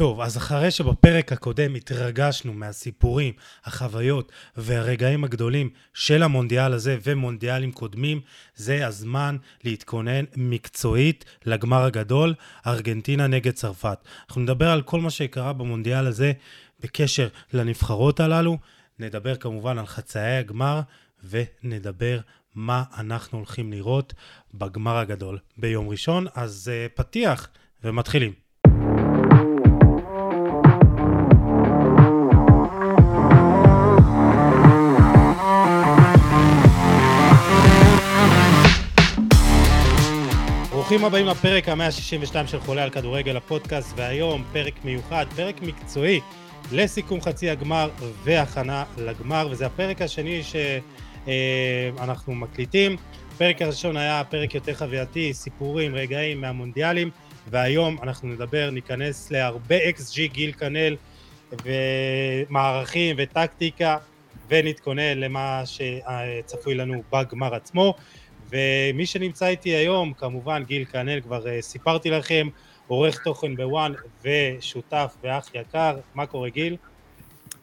טוב, אז אחרי שבפרק הקודם התרגשנו מהסיפורים, החוויות והרגעים הגדולים של המונדיאל הזה ומונדיאלים קודמים, זה הזמן להתכונן מקצועית לגמר הגדול, ארגנטינה נגד צרפת. אנחנו נדבר על כל מה שקרה במונדיאל הזה בקשר לנבחרות הללו, נדבר כמובן על חצאי הגמר ונדבר מה אנחנו הולכים לראות בגמר הגדול ביום ראשון. אז uh, פתיח ומתחילים. ברוכים הבאים לפרק ה-162 של חולה על כדורגל הפודקאסט, והיום פרק מיוחד, פרק מקצועי לסיכום חצי הגמר והכנה לגמר, וזה הפרק השני שאנחנו מקליטים. הפרק הראשון היה פרק יותר חווייתי, סיפורים, רגעים מהמונדיאלים, והיום אנחנו נדבר, ניכנס להרבה XG גיל כנל ומערכים וטקטיקה, ונתכונן למה שצפוי לנו בגמר עצמו. ומי שנמצא איתי היום, כמובן גיל כנל, כבר uh, סיפרתי לכם, עורך תוכן בוואן ושותף ואח יקר, מה קורה גיל?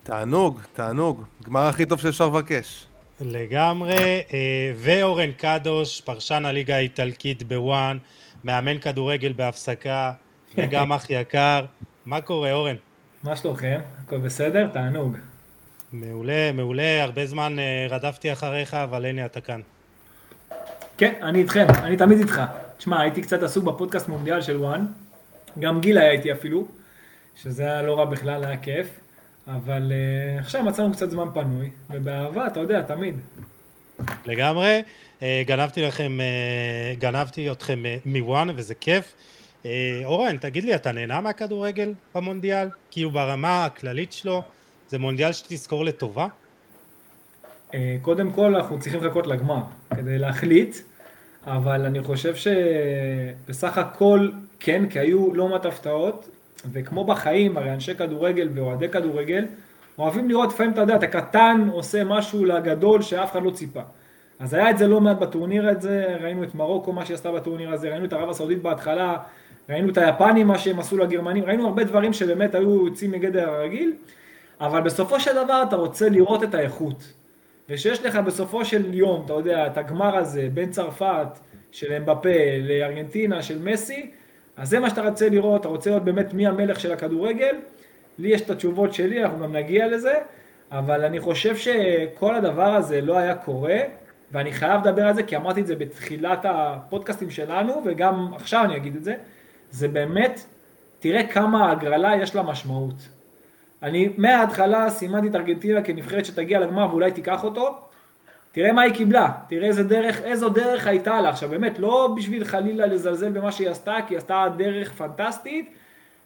תענוג, תענוג, גמר הכי טוב שאפשר לבקש. לגמרי, uh, ואורן קדוש, פרשן הליגה האיטלקית ב ONE, מאמן כדורגל בהפסקה, וגם אח יקר, מה קורה אורן? מה שלומכם? הכל בסדר? תענוג. מעולה, מעולה, הרבה זמן uh, רדפתי אחריך, אבל הנה אתה כאן. כן, אני איתכם, אני תמיד איתך. תשמע, הייתי קצת עסוק בפודקאסט מונדיאל של ONE, גם גיל היה איתי אפילו, שזה היה לא רע בכלל, היה כיף, אבל uh, עכשיו מצאנו קצת זמן פנוי, ובאהבה, אתה יודע, תמיד. לגמרי, uh, גנבתי לכם, uh, גנבתי אתכם uh, מוואן, וזה כיף. Uh, אורן, תגיד לי, אתה נהנה מהכדורגל במונדיאל? כאילו ברמה הכללית שלו, זה מונדיאל שתזכור לטובה? אה, קודם כל אנחנו צריכים לחכות לגמר כדי להחליט, אבל אני חושב שבסך הכל כן, כי היו לא מעט הפתעות, וכמו בחיים, הרי אנשי כדורגל ואוהדי כדורגל אוהבים לראות לפעמים, אתה יודע, אתה קטן עושה משהו לגדול שאף אחד לא ציפה. אז היה את זה לא מעט בטורניר הזה, ראינו את מרוקו, מה שהיא עשתה בטורניר הזה, ראינו את ערב הסעודית בהתחלה, ראינו את היפנים, מה שהם עשו לגרמנים, ראינו הרבה דברים שבאמת היו יוצאים מגדר הרגיל, אבל בסופו של דבר אתה רוצה לראות את האיכות. ושיש לך בסופו של יום, אתה יודע, את הגמר הזה בין צרפת של אמבפה לארגנטינה של מסי, אז זה מה שאתה רוצה לראות, אתה רוצה לראות באמת מי המלך של הכדורגל. לי יש את התשובות שלי, אנחנו גם נגיע לזה, אבל אני חושב שכל הדבר הזה לא היה קורה, ואני חייב לדבר על זה, כי אמרתי את זה בתחילת הפודקאסטים שלנו, וגם עכשיו אני אגיד את זה, זה באמת, תראה כמה הגרלה יש לה משמעות. אני מההתחלה סימנתי את ארגנטינה כנבחרת שתגיע לגמר ואולי תיקח אותו. תראה מה היא קיבלה, תראה איזה דרך, איזו דרך הייתה לה. עכשיו באמת, לא בשביל חלילה לזלזל במה שהיא עשתה, כי היא עשתה דרך פנטסטית,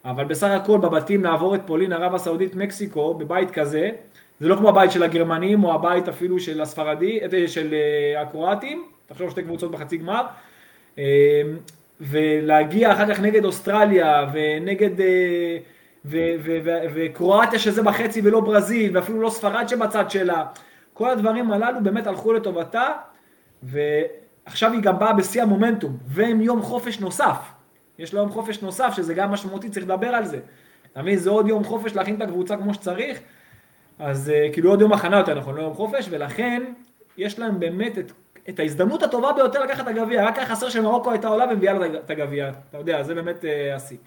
אבל בסך הכל בבתים לעבור את פולין, ערב הסעודית, מקסיקו, בבית כזה, זה לא כמו הבית של הגרמנים או הבית אפילו של הספרדי, אה, של אה, הקרואטים, תחשוב שתי קבוצות בחצי גמר, אה, ולהגיע אחר כך נגד אוסטרליה ונגד וקרואטיה שזה בחצי ולא ברזיל, ואפילו לא ספרד שבצד שלה. כל הדברים הללו באמת הלכו לטובתה, ועכשיו היא גם באה בשיא המומנטום, ועם יום חופש נוסף. יש לה יום חופש נוסף, שזה גם משמעותי, צריך לדבר על זה. אתה מבין, זה עוד יום חופש להכין את הקבוצה כמו שצריך, אז אה, כאילו עוד יום הכנה יותר נכון, לא יום חופש, ולכן יש להם באמת את, את ההזדמנות הטובה ביותר לקחת את הגביע, רק היה חסר שמרוקו הייתה עולה ומביאה לה את הגביע, אתה יודע, זה באמת אה, השיא.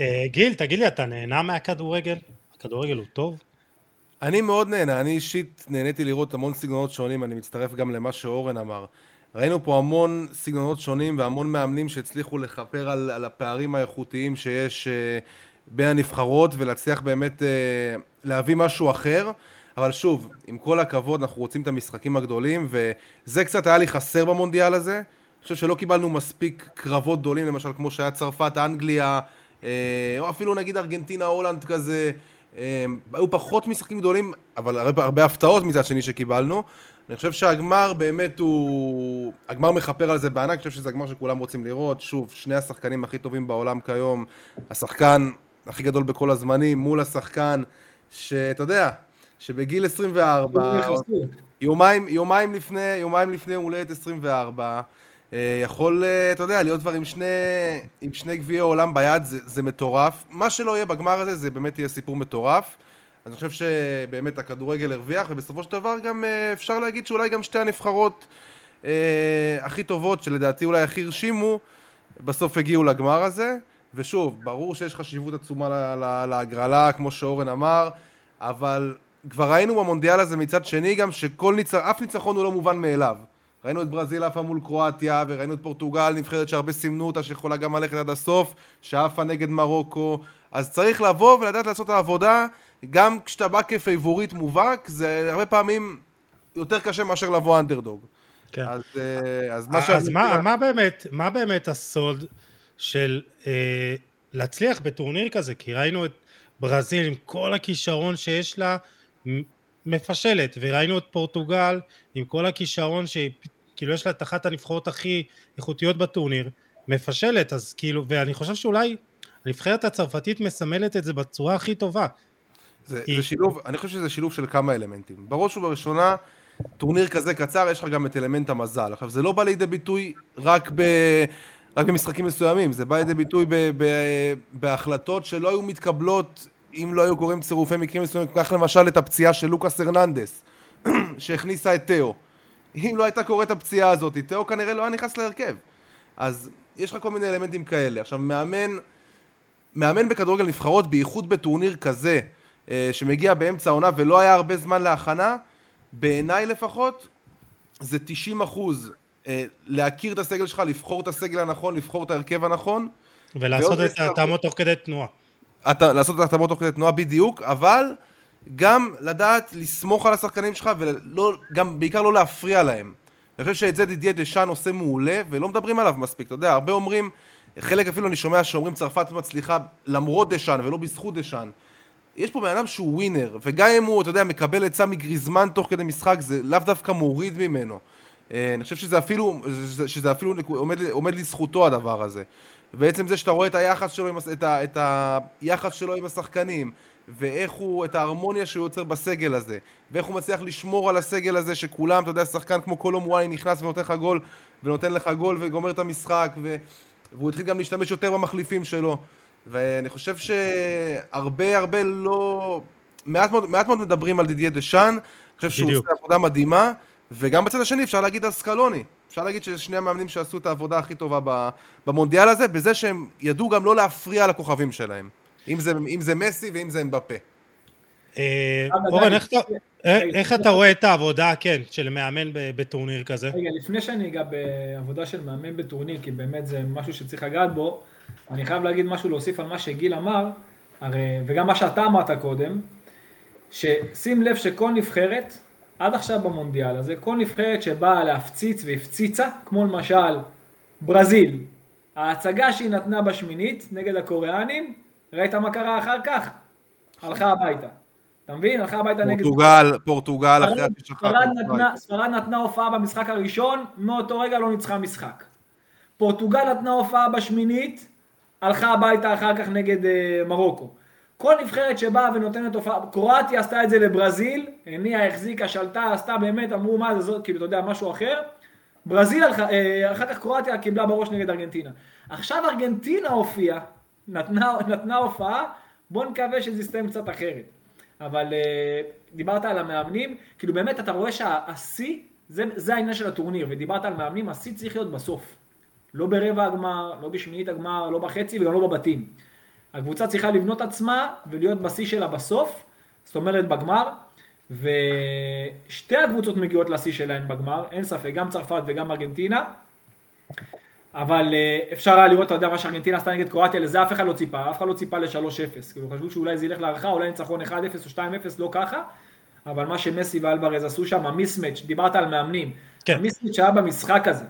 אה, גיל, תגיד לי, אתה נהנה מהכדורגל? הכדורגל הוא טוב? אני מאוד נהנה, אני אישית נהניתי לראות המון סגנונות שונים, אני מצטרף גם למה שאורן אמר. ראינו פה המון סגנונות שונים והמון מאמנים שהצליחו לכפר על, על הפערים האיכותיים שיש uh, בין הנבחרות ולהצליח באמת uh, להביא משהו אחר. אבל שוב, עם כל הכבוד, אנחנו רוצים את המשחקים הגדולים, וזה קצת היה לי חסר במונדיאל הזה. אני חושב שלא קיבלנו מספיק קרבות גדולים, למשל כמו שהיה צרפת, אנגליה, או אפילו נגיד ארגנטינה, הולנד כזה, אה, היו פחות משחקים גדולים, אבל הרבה, הרבה הפתעות מצד שני שקיבלנו. אני חושב שהגמר באמת הוא... הגמר מכפר על זה בענק, אני חושב שזה הגמר שכולם רוצים לראות. שוב, שני השחקנים הכי טובים בעולם כיום, השחקן הכי גדול בכל הזמנים, מול השחקן שאתה יודע, שבגיל 24, יומיים, יומיים לפני, יומיים לפני הולדת 24, אה, יכול, אה, אתה יודע, להיות כבר עם שני, עם שני גביעי עולם ביד, זה, זה מטורף. מה שלא יהיה בגמר הזה, זה באמת יהיה סיפור מטורף. אני חושב שבאמת הכדורגל הרוויח, ובסופו של דבר גם אה, אפשר להגיד שאולי גם שתי הנבחרות אה, הכי טובות, שלדעתי אולי הכי הרשימו, בסוף הגיעו לגמר הזה. ושוב, ברור שיש חשיבות עצומה להגרלה, כמו שאורן אמר, אבל כבר ראינו במונדיאל הזה מצד שני גם שכל ניצחון, אף ניצחון הוא לא מובן מאליו. ראינו את ברזיל עפה מול קרואטיה, וראינו את פורטוגל, נבחרת שהרבה סימנו אותה, שיכולה גם ללכת עד הסוף, שעפה נגד מרוקו. אז צריך לבוא ולדעת לעשות את העבודה, גם כשאתה בא כפייבוריט מובהק, זה הרבה פעמים יותר קשה מאשר לבוא אנדרדוג. כן. אז, אה, אז מה אז. מה, מה, באמת, מה באמת הסוד של אה, להצליח בטורניר כזה? כי ראינו את ברזיל עם כל הכישרון שיש לה, מפשלת, וראינו את פורטוגל עם כל הכישרון שהיא, כאילו יש לה את אחת הנבחרות הכי איכותיות בטורניר, מפשלת, אז כאילו, ואני חושב שאולי הנבחרת הצרפתית מסמלת את זה בצורה הכי טובה. זה, היא- זה שילוב, אני חושב שזה שילוב של כמה אלמנטים. בראש ובראשונה, טורניר כזה קצר, יש לך גם את אלמנט המזל. עכשיו, זה לא בא לידי ביטוי רק, ב, רק במשחקים מסוימים, זה בא לידי ביטוי ב, ב, בהחלטות שלא היו מתקבלות אם לא היו קורים צירופי מקרים מסוימים. קח למשל את הפציעה של לוקאס הרננדס, שהכניסה את תאו. אם לא הייתה קורית הפציעה הזאת, תאו כנראה לא היה נכנס להרכב. אז יש לך כל מיני אלמנטים כאלה. עכשיו, מאמן... מאמן בכדורגל נבחרות, בייחוד בטורניר כזה, אה, שמגיע באמצע העונה ולא היה הרבה זמן להכנה, בעיניי לפחות, זה 90 אחוז אה, להכיר את הסגל שלך, לבחור את הסגל הנכון, לבחור את ההרכב הנכון, ולעשות את ההתאמות תוך כדי תנועה. אתה, לעשות את ההתאמות תוך כדי תנועה בדיוק, אבל גם לדעת לסמוך על השחקנים שלך וגם בעיקר לא להפריע להם. אני חושב שאת זה דידיה דשאן עושה מעולה ולא מדברים עליו מספיק, אתה יודע, הרבה אומרים, חלק אפילו אני שומע שאומרים צרפת מצליחה למרות דשאן ולא בזכות דשאן. יש פה בן אדם שהוא ווינר, וגם אם הוא, אתה יודע, מקבל עצה מגריזמן תוך כדי משחק, זה לאו דווקא מוריד ממנו. אה, אני חושב שזה אפילו, שזה- שזה אפילו עומד, עומד לזכותו הדבר הזה. בעצם זה שאתה רואה את היחס שלו עם, הס- את, ה, את היחס שלו עם השחקנים, ואיך הוא, את ההרמוניה שהוא יוצר בסגל הזה, ואיך הוא מצליח לשמור על הסגל הזה, שכולם, אתה יודע, שחקן כמו קולום וואי נכנס ונותן לך גול, ונותן לך גול וגומר את המשחק, ו, והוא התחיל גם להשתמש יותר במחליפים שלו. ואני חושב שהרבה הרבה לא... מעט מאוד, מעט מאוד מדברים על דידיה דשאן, אני חושב שהוא. עושה עבודה מדהימה, וגם בצד השני אפשר להגיד על סקלוני. אפשר להגיד שזה שני המאמנים שעשו את העבודה הכי טובה במונדיאל הזה, בזה שהם ידעו גם לא להפריע לכוכבים שלהם. אם זה, אם זה מסי ואם זה אמבפה. אה, אבל אורן, איך אתה- אתה רואה את העבודה, כן, של מאמן ב- בטורניר כזה? רגע, לפני שאני אגע בעבודה של מאמן בטורניר, כי באמת זה משהו שצריך לגעת בו, אני חייב להגיד משהו להוסיף על מה שגיל אמר, הרי, וגם מה שאתה אמרת קודם, ששים לב שכל נבחרת, עד עכשיו במונדיאל הזה, כל נבחרת שבאה להפציץ והפציצה, כמו למשל ברזיל, ההצגה שהיא נתנה בשמינית נגד הקוריאנים, ראית מה קרה אחר כך? הלכה הביתה. אתה מבין? הלכה הביתה נגד... פורטוגל, פורטוגל אחרי התשעה ספרד נתנה- הופעה במשחק הראשון, מאותו רגע לא ניצחה משחק. פורטוגל נתנה הופעה בשמינית, הלכה הביתה אחר כך נגד אה, מרוקו. כל נבחרת שבאה ונותנת הופעה, קרואטיה עשתה את זה לברזיל, הניעה, החזיקה, שלטה, עשתה באמת, אמרו מה זה, זאת, כאילו, אתה יודע, משהו אחר. ברזיל, אה, אחר כך קרואטיה קיבלה בראש נגד ארגנטינה. עכשיו ארגנטינה הופיעה, נתנה, נתנה הופעה, בוא נקווה שזה יסתיים קצת אחרת. אבל אה, דיברת על המאמנים, כאילו באמת אתה רואה שהשיא, זה, זה העניין של הטורניר, ודיברת על מאמנים, השיא צריך להיות בסוף. לא ברבע הגמר, לא בשמינית הגמר, לא בחצי וגם לא בבתים. הקבוצה צריכה לבנות עצמה ולהיות בשיא שלה בסוף, זאת אומרת בגמר, ושתי הקבוצות מגיעות לשיא שלהן בגמר, אין ספק, גם צרפת וגם ארגנטינה. אבל אה, אפשר היה לראות, אתה יודע, מה שארגנטינה עשתה נגד קרואטיה, לזה אף אחד לא ציפה, אף אחד לא ציפה ל-3-0. כאילו, חשבו שאולי זה ילך להערכה, אולי ניצחון 1-0 או 2-0, לא ככה. אבל מה שמסי ואלברז עשו שם, המיסמץ', דיברת על מאמנים. כן. המיסמץ' שהיה במשחק הזה.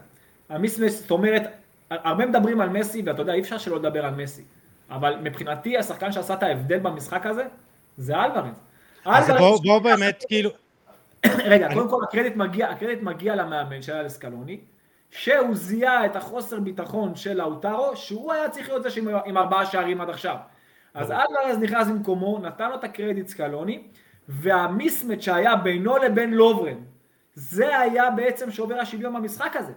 המיסמץ', זאת אומרת, הרבה מדברים על מסי, ואתה יודע, אי אפשר שלא לדבר על מסי. אבל מבחינתי, השחקן שעשה את ההבדל במשחק הזה, זה אלברז. אז אלברז- בואו בואו באמת, כאילו, רגע, קודם כל הקרדיט מגיע, הקרדיט מגיע למאמן של אלס קלוני, שהוא זיהה את החוסר ביטחון של לאוטרו, שהוא היה צריך להיות זה שעם עם ארבעה שערים עד עכשיו. אז אלברז נכנס במקומו, נתן לו את הקרדיט סקלוני, והמיסמט שהיה בינו לבין לוברן, זה היה בעצם שובר השוויון במשחק הזה.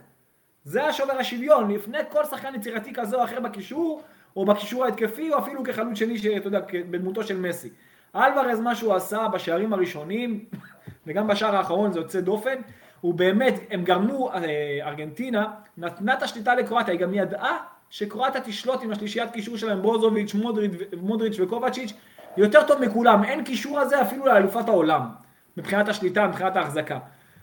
זה השובר השוויון, לפני כל שחקן יצירתי כזה או אחר בקישור, או בקישור ההתקפי, או אפילו כחלוץ שני, שאתה יודע, בדמותו של מסי. אלוורז, מה שהוא עשה בשערים הראשונים, וגם בשער האחרון זה יוצא דופן, הוא באמת, הם גרמו, אה, ארגנטינה נתנה את השליטה לקרואטיה, היא גם ידעה שקרואטיה תשלוט עם השלישיית קישור שלהם, ברוזוביץ', מודריץ', מודריץ' וקובצ'יץ', יותר טוב מכולם, אין קישור הזה אפילו לאלופת העולם, מבחינת השליטה, מבחינת ההחזקה.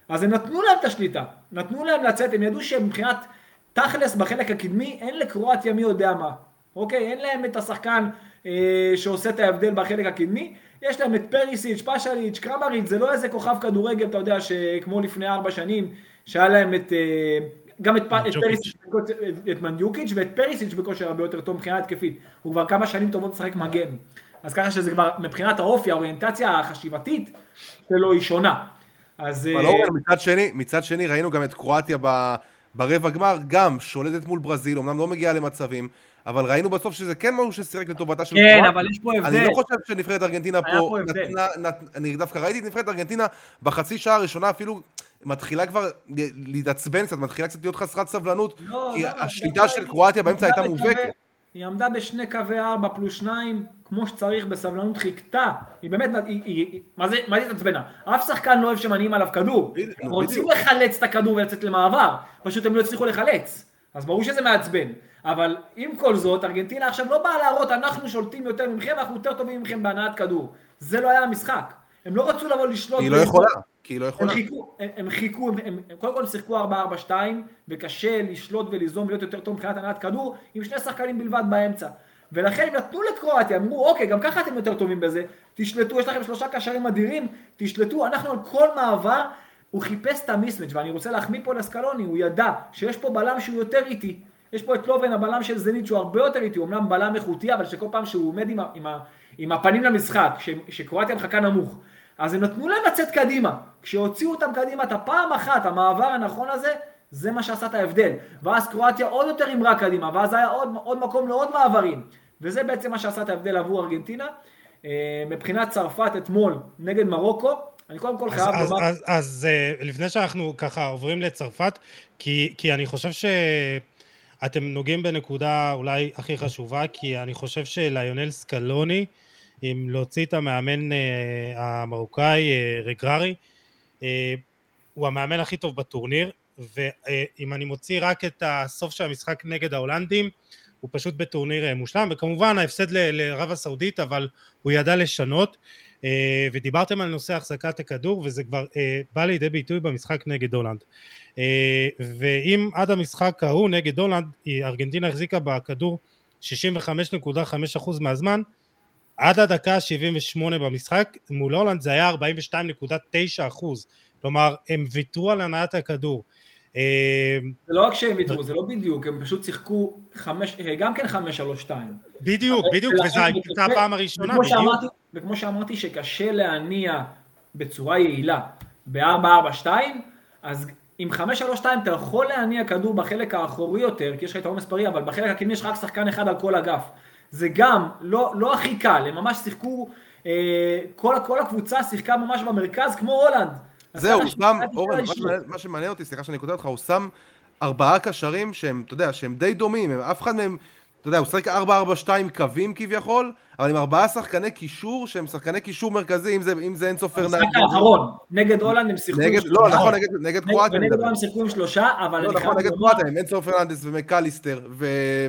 אז הם נתנו להם את השליטה, נתנו להם לצאת, הם ידעו שמבחינת תכלס בחלק הקדמי, אין לקרואטיה מי יודע מה, אוקיי? אין להם את השחקן אה, שעושה את ההבדל בחלק הקדמי, יש להם את פריסיץ', פשליץ', קרמריץ', זה לא איזה כוכב כדורגל, אתה יודע, שכמו לפני ארבע שנים, שהיה להם את... אה, גם את, את פריסיץ', את מנדיוקיץ' ואת פריסיץ' בכושר הרבה יותר טוב מבחינה התקפית. הוא כבר כמה שנים טובות משחק מגן. אז ככה שזה כבר, מבחינת האופי, האוריינטציה החשיבתית שלו היא שונה. אז... אבל אורן, מצד שני, מצד שני ראינו גם את קרואטיה ברבע גמר, גם שולטת מול ברזיל, אמנם לא מגיעה למצבים, אבל ראינו בסוף שזה כן משהו שסירק לטובתה של קרואטיה. כן, אבל יש פה הבדל. אני לא חושב שנבחרת ארגנטינה פה, פה נתנה, נת, אני דווקא ראיתי את נבחרת ארגנטינה בחצי שעה הראשונה אפילו מתחילה כבר להתעצבן קצת, מתחילה קצת להיות חסרת סבלנות, לא, כי לא, השליטה לא, של קרואטיה באמצע הייתה מובהקת. היא עמדה בשני קווי ארבע פלוס שניים, כמו שצריך, בסבלנות חיכתה. היא באמת, היא, היא, היא, מה זה התעצבנה? אף שחקן לא אוהב שמניעים עליו כדור. הם רוצים לחלץ את הכדור ולצאת למעבר, פשוט הם לא הצליחו לחלץ. אז ברור שזה מעצבן. אבל עם כל זאת, ארגנטינה עכשיו לא באה להראות, אנחנו שולטים יותר מכם, אנחנו יותר טובים מכם בהנעת כדור. זה לא היה המשחק. הם לא רצו לבוא לשלוט. היא לא יכולה. כי היא לא יכולה. הם חיכו, הם, הם חיכו, הם, הם, הם קודם כל שיחקו 4-4-2, וקשה לשלוט וליזום ולהיות יותר טוב מבחינת הנעת כדור, עם שני שחקנים בלבד באמצע. ולכן הם נתנו לקרואטיה, אמרו, אוקיי, גם ככה אתם יותר טובים בזה, תשלטו, יש לכם שלושה קשרים אדירים, תשלטו, אנחנו על כל מעבר, הוא חיפש את המיסמג' ואני רוצה להחמיא פה לסקלוני, הוא ידע שיש פה בלם שהוא יותר איטי, יש פה את לובן, הבלם של זנית, שהוא הרבה יותר איטי, הוא אמנם בלם איכותי, אבל שכל פעם שהוא עומד עם, עם, עם הפנים למשחק, שקרואטיה מחכה נמוך, אז הם נתנו להם לצאת קדימה. כשהוציאו אותם קדימה את הפעם אחת, המעבר הנכון הזה, זה מה שעשה את ההבדל. ואז קרואטיה עוד יותר הימרה קדימה, ואז היה עוד, עוד מקום לעוד מעברים. וזה בעצם מה שעשה את ההבדל עבור ארגנטינה. אה, מבחינת צרפת אתמול נגד מרוקו, אני קודם כל חייב לומר... אז, אז, אז אה, לפני שאנחנו ככה עוברים לצרפת, כי, כי אני חושב שאתם נוגעים בנקודה אולי הכי חשובה, כי אני חושב שליונל סקלוני, אם להוציא את המאמן אה, המרוקאי אה, רגררי, אה, הוא המאמן הכי טוב בטורניר, ואם אני מוציא רק את הסוף של המשחק נגד ההולנדים, הוא פשוט בטורניר מושלם, וכמובן ההפסד לערב הסעודית, אבל הוא ידע לשנות, ודיברתם על נושא החזקת הכדור, וזה כבר בא לידי ביטוי במשחק נגד הולנד. ואם עד המשחק ההוא נגד הולנד, ארגנטינה החזיקה בכדור 65.5% מהזמן, עד הדקה ה-78 במשחק, מול הולנד זה היה 42.9 אחוז, כלומר הם ויתרו על הנעת הכדור. אה, זה לא רק שהם ויתרו, זה לא בדיוק, הם פשוט שיחקו חמש, אה, גם כן חמש שלוש שתיים. בדיוק, בדיוק, וזו הייתה הפעם הראשונה, בדיוק. וכמו שאמרתי שקשה להניע בצורה יעילה ב-4-4-2, אז עם 5-3-2 אתה יכול להניע כדור בחלק האחורי יותר, כי יש לך את העומס פרי, אבל בחלק הקדמי יש רק שחקן אחד על כל אגף. זה גם לא, לא הכי קל, הם ממש שיחקו, אה, כל, כל הקבוצה שיחקה ממש במרכז כמו הולנד. זהו, הוא שם, אורן, מה שמעניין אותי, סליחה שאני כותב אותך, הוא שם ארבעה קשרים שהם, אתה יודע, שהם די דומים, הם, אף אחד מהם, אתה יודע, הוא שחק 4-4-2 קווים כביכול, אבל עם ארבעה שחקני קישור, שהם שחקני קישור מרכזי, אם זה, אם זה אנסו פרננדס. המשחק האחרון, נגד הולנד הם שיחקו עם שלושה. לא, נכון, נגד, נגד קרואטיה. נגד הולנד הם שיחקו עם שלושה, אבל לא, נכון, נגד קרואטיה, הם אנסו פרננדס ומקליסטר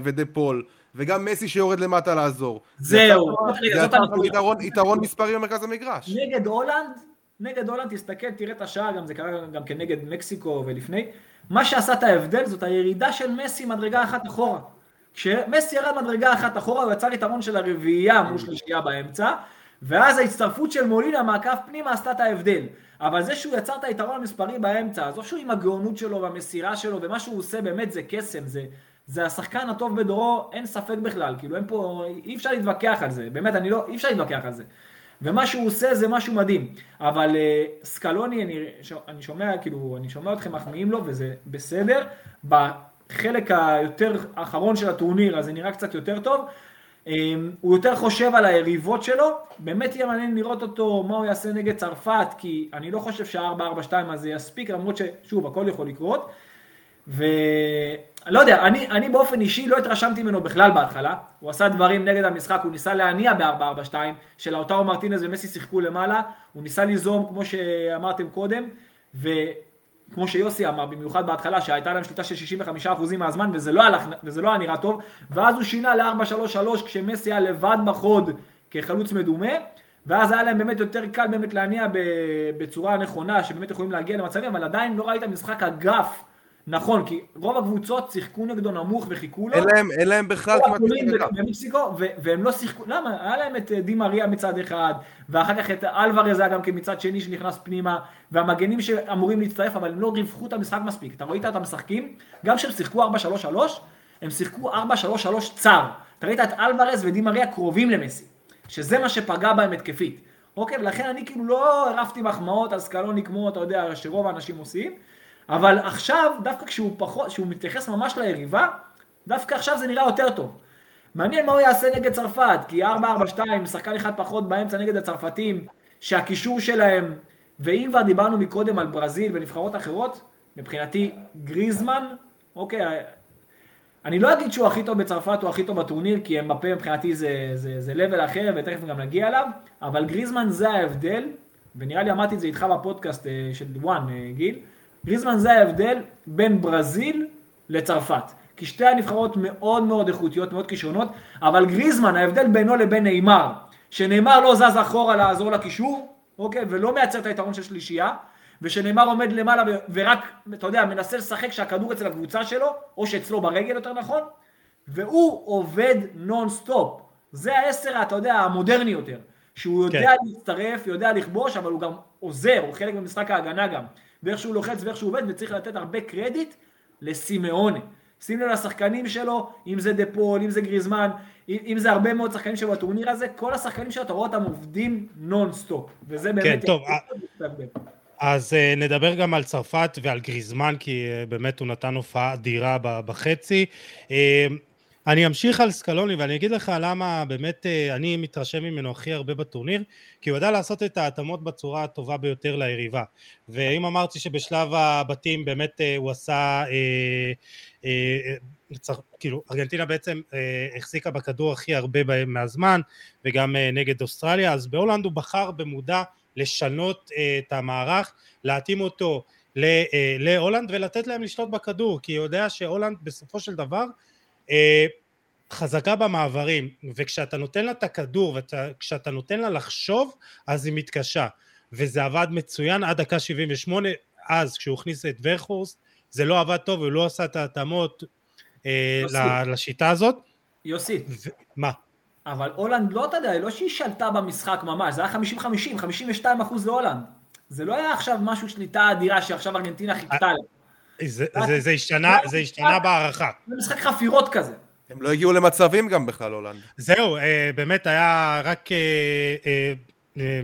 ודה פול. וגם מסי שיורד למטה לעזור. זהו. זה יצר יתרון, יתרון מספרי במרכז המגרש. נגד הולנד, נגד הולנד, תסתכל, תראה את השער, גם זה קרה גם כנגד מקסיקו ולפני. מה שעשה את ההבדל זאת הירידה של מסי מדרגה אחת אחורה. כשמסי ירד מדרגה אחת אחורה הוא יצר יתרון של הרביעייה מול שלישייה באמצע, ואז ההצטרפות של מולינה מהקו פנימה עשתה את ההבדל. אבל זה שהוא יצר את היתרון המספרי באמצע, עזוב שהוא עם הגאונות שלו והמסירה שלו, ומה שהוא עושה באמת זה קסם, זה, זה השחקן הטוב בדורו, אין ספק בכלל, כאילו אין פה, אי אפשר להתווכח על זה, באמת, אני לא, אי אפשר להתווכח על זה. ומה שהוא עושה זה משהו מדהים, אבל uh, סקלוני, אני, אני שומע, כאילו, אני שומע אתכם מחמיאים לו וזה בסדר, בחלק היותר האחרון של הטורניר, אז זה נראה קצת יותר טוב, um, הוא יותר חושב על היריבות שלו, באמת יהיה מעניין לראות אותו, מה הוא יעשה נגד צרפת, כי אני לא חושב שה-442 הזה יספיק, למרות ששוב, הכל יכול לקרות. ולא יודע, אני, אני באופן אישי לא התרשמתי ממנו בכלל בהתחלה. הוא עשה דברים נגד המשחק, הוא ניסה להניע ב-442, שלאוטרו מרטינז ומסי שיחקו למעלה, הוא ניסה ליזום כמו שאמרתם קודם, וכמו שיוסי אמר, במיוחד בהתחלה, שהייתה להם שליטה של 65% מהזמן, וזה לא, הלך, וזה לא היה נראה טוב, ואז הוא שינה ל-433 כשמסי היה לבד בחוד כחלוץ מדומה, ואז היה להם באמת יותר קל באמת להניע בצורה נכונה, שבאמת יכולים להגיע למצבים, אבל עדיין לא ראית משחק אגף נכון, כי רוב הקבוצות שיחקו נגדו נמוך וחיכו לו. אין להם, אין להם בכלל כמעט במקסיקו, והם לא שיחקו, למה? היה להם את אה, דימריה מצד אחד, ואחר כך את אלוורז היה גם כמצד שני שנכנס פנימה, והמגנים שאמורים להצטרף, אבל הם לא ריווחו את המשחק מספיק. אתה ראית אותם משחקים? גם כשהם שיחקו 4-3-3, הם שיחקו 4-3-3 צר. אתה ראית את אלוורז ודימריה קרובים למסי, שזה מה שפגע בהם התקפית. אוקיי, ולכן אני כאילו לא הרפתי מחמאות על סקלוני כמו, אתה יודע, שרוב האנשים עושים. אבל עכשיו, דווקא כשהוא פחות, כשהוא מתייחס ממש ליריבה, דווקא עכשיו זה נראה יותר טוב. מעניין מה הוא יעשה נגד צרפת, כי 4-4-2, שחקן אחד פחות באמצע נגד הצרפתים, שהקישור שלהם, ואם כבר דיברנו מקודם על ברזיל ונבחרות אחרות, מבחינתי גריזמן, אוקיי, אני לא אגיד שהוא הכי טוב בצרפת או הכי טוב בטורניר, כי אמבפה מבחינתי זה, זה, זה level אחר, ותכף גם נגיע אליו, אבל גריזמן זה ההבדל, ונראה לי אמרתי את זה איתך בפודקאסט אה, של וואן, אה, גיל, גריזמן זה ההבדל בין ברזיל לצרפת. כי שתי הנבחרות מאוד מאוד איכותיות, מאוד כישרוניות, אבל גריזמן, ההבדל בינו לבין נאמר, שנאמר לא זז אחורה לעזור לקישור, אוקיי, ולא מייצר את היתרון של שלישייה, ושנאמר עומד למעלה ורק, אתה יודע, מנסה לשחק שהכדור אצל הקבוצה שלו, או שאצלו ברגל יותר נכון, והוא עובד נון סטופ. זה העשר, אתה יודע, המודרני יותר. שהוא יודע כן. להצטרף, יודע לכבוש, אבל הוא גם עוזר, הוא חלק ממשחק ההגנה גם. ואיך שהוא לוחץ ואיך שהוא עובד, וצריך לתת הרבה קרדיט לסימאונה. שים לב לשחקנים שלו, אם זה דה פול, אם זה גריזמן, אם זה הרבה מאוד שחקנים שלו בטורניר הזה, כל השחקנים שלו, אתה רואה אותם עובדים נונסטופ, וזה באמת... כן, טוב, אז uh, נדבר גם על צרפת ועל גריזמן, כי uh, באמת הוא נתן הופעה אדירה בחצי. Uh, אני אמשיך על סקלוני ואני אגיד לך למה באמת אה, אני מתרשם ממנו הכי הרבה בטורניר כי הוא ידע לעשות את ההתאמות בצורה הטובה ביותר ליריבה. ואם אמרתי שבשלב הבתים באמת אה, הוא עשה אה, אה, צריך, כאילו ארגנטינה בעצם אה, החזיקה בכדור הכי הרבה מהזמן וגם אה, נגד אוסטרליה אז בהולנד הוא בחר במודע לשנות אה, את המערך להתאים אותו להולנד ולתת להם לשלוט בכדור כי הוא יודע שהולנד בסופו של דבר אה, חזקה במעברים, וכשאתה נותן לה את הכדור וכשאתה נותן לה לחשוב, אז היא מתקשה. וזה עבד מצוין עד דקה 78, אז כשהוא הכניס את ורכורסט, זה לא עבד טוב, הוא לא עשה את ההתאמות אה, לשיטה הזאת. יוסי. ו- מה? אבל הולנד לא, אתה יודע, לא שהיא שלטה במשחק ממש, זה היה 50-50, 52 אחוז להולנד. זה לא היה עכשיו משהו שליטה אדירה שעכשיו ארגנטינה חיכתה לה. זה, זה, זה השתנה, זה השתנה בהערכה. זה משחק חפירות כזה. הם לא הגיעו למצבים גם בכלל, הולנד. זהו, אה, באמת היה רק... אה, אה,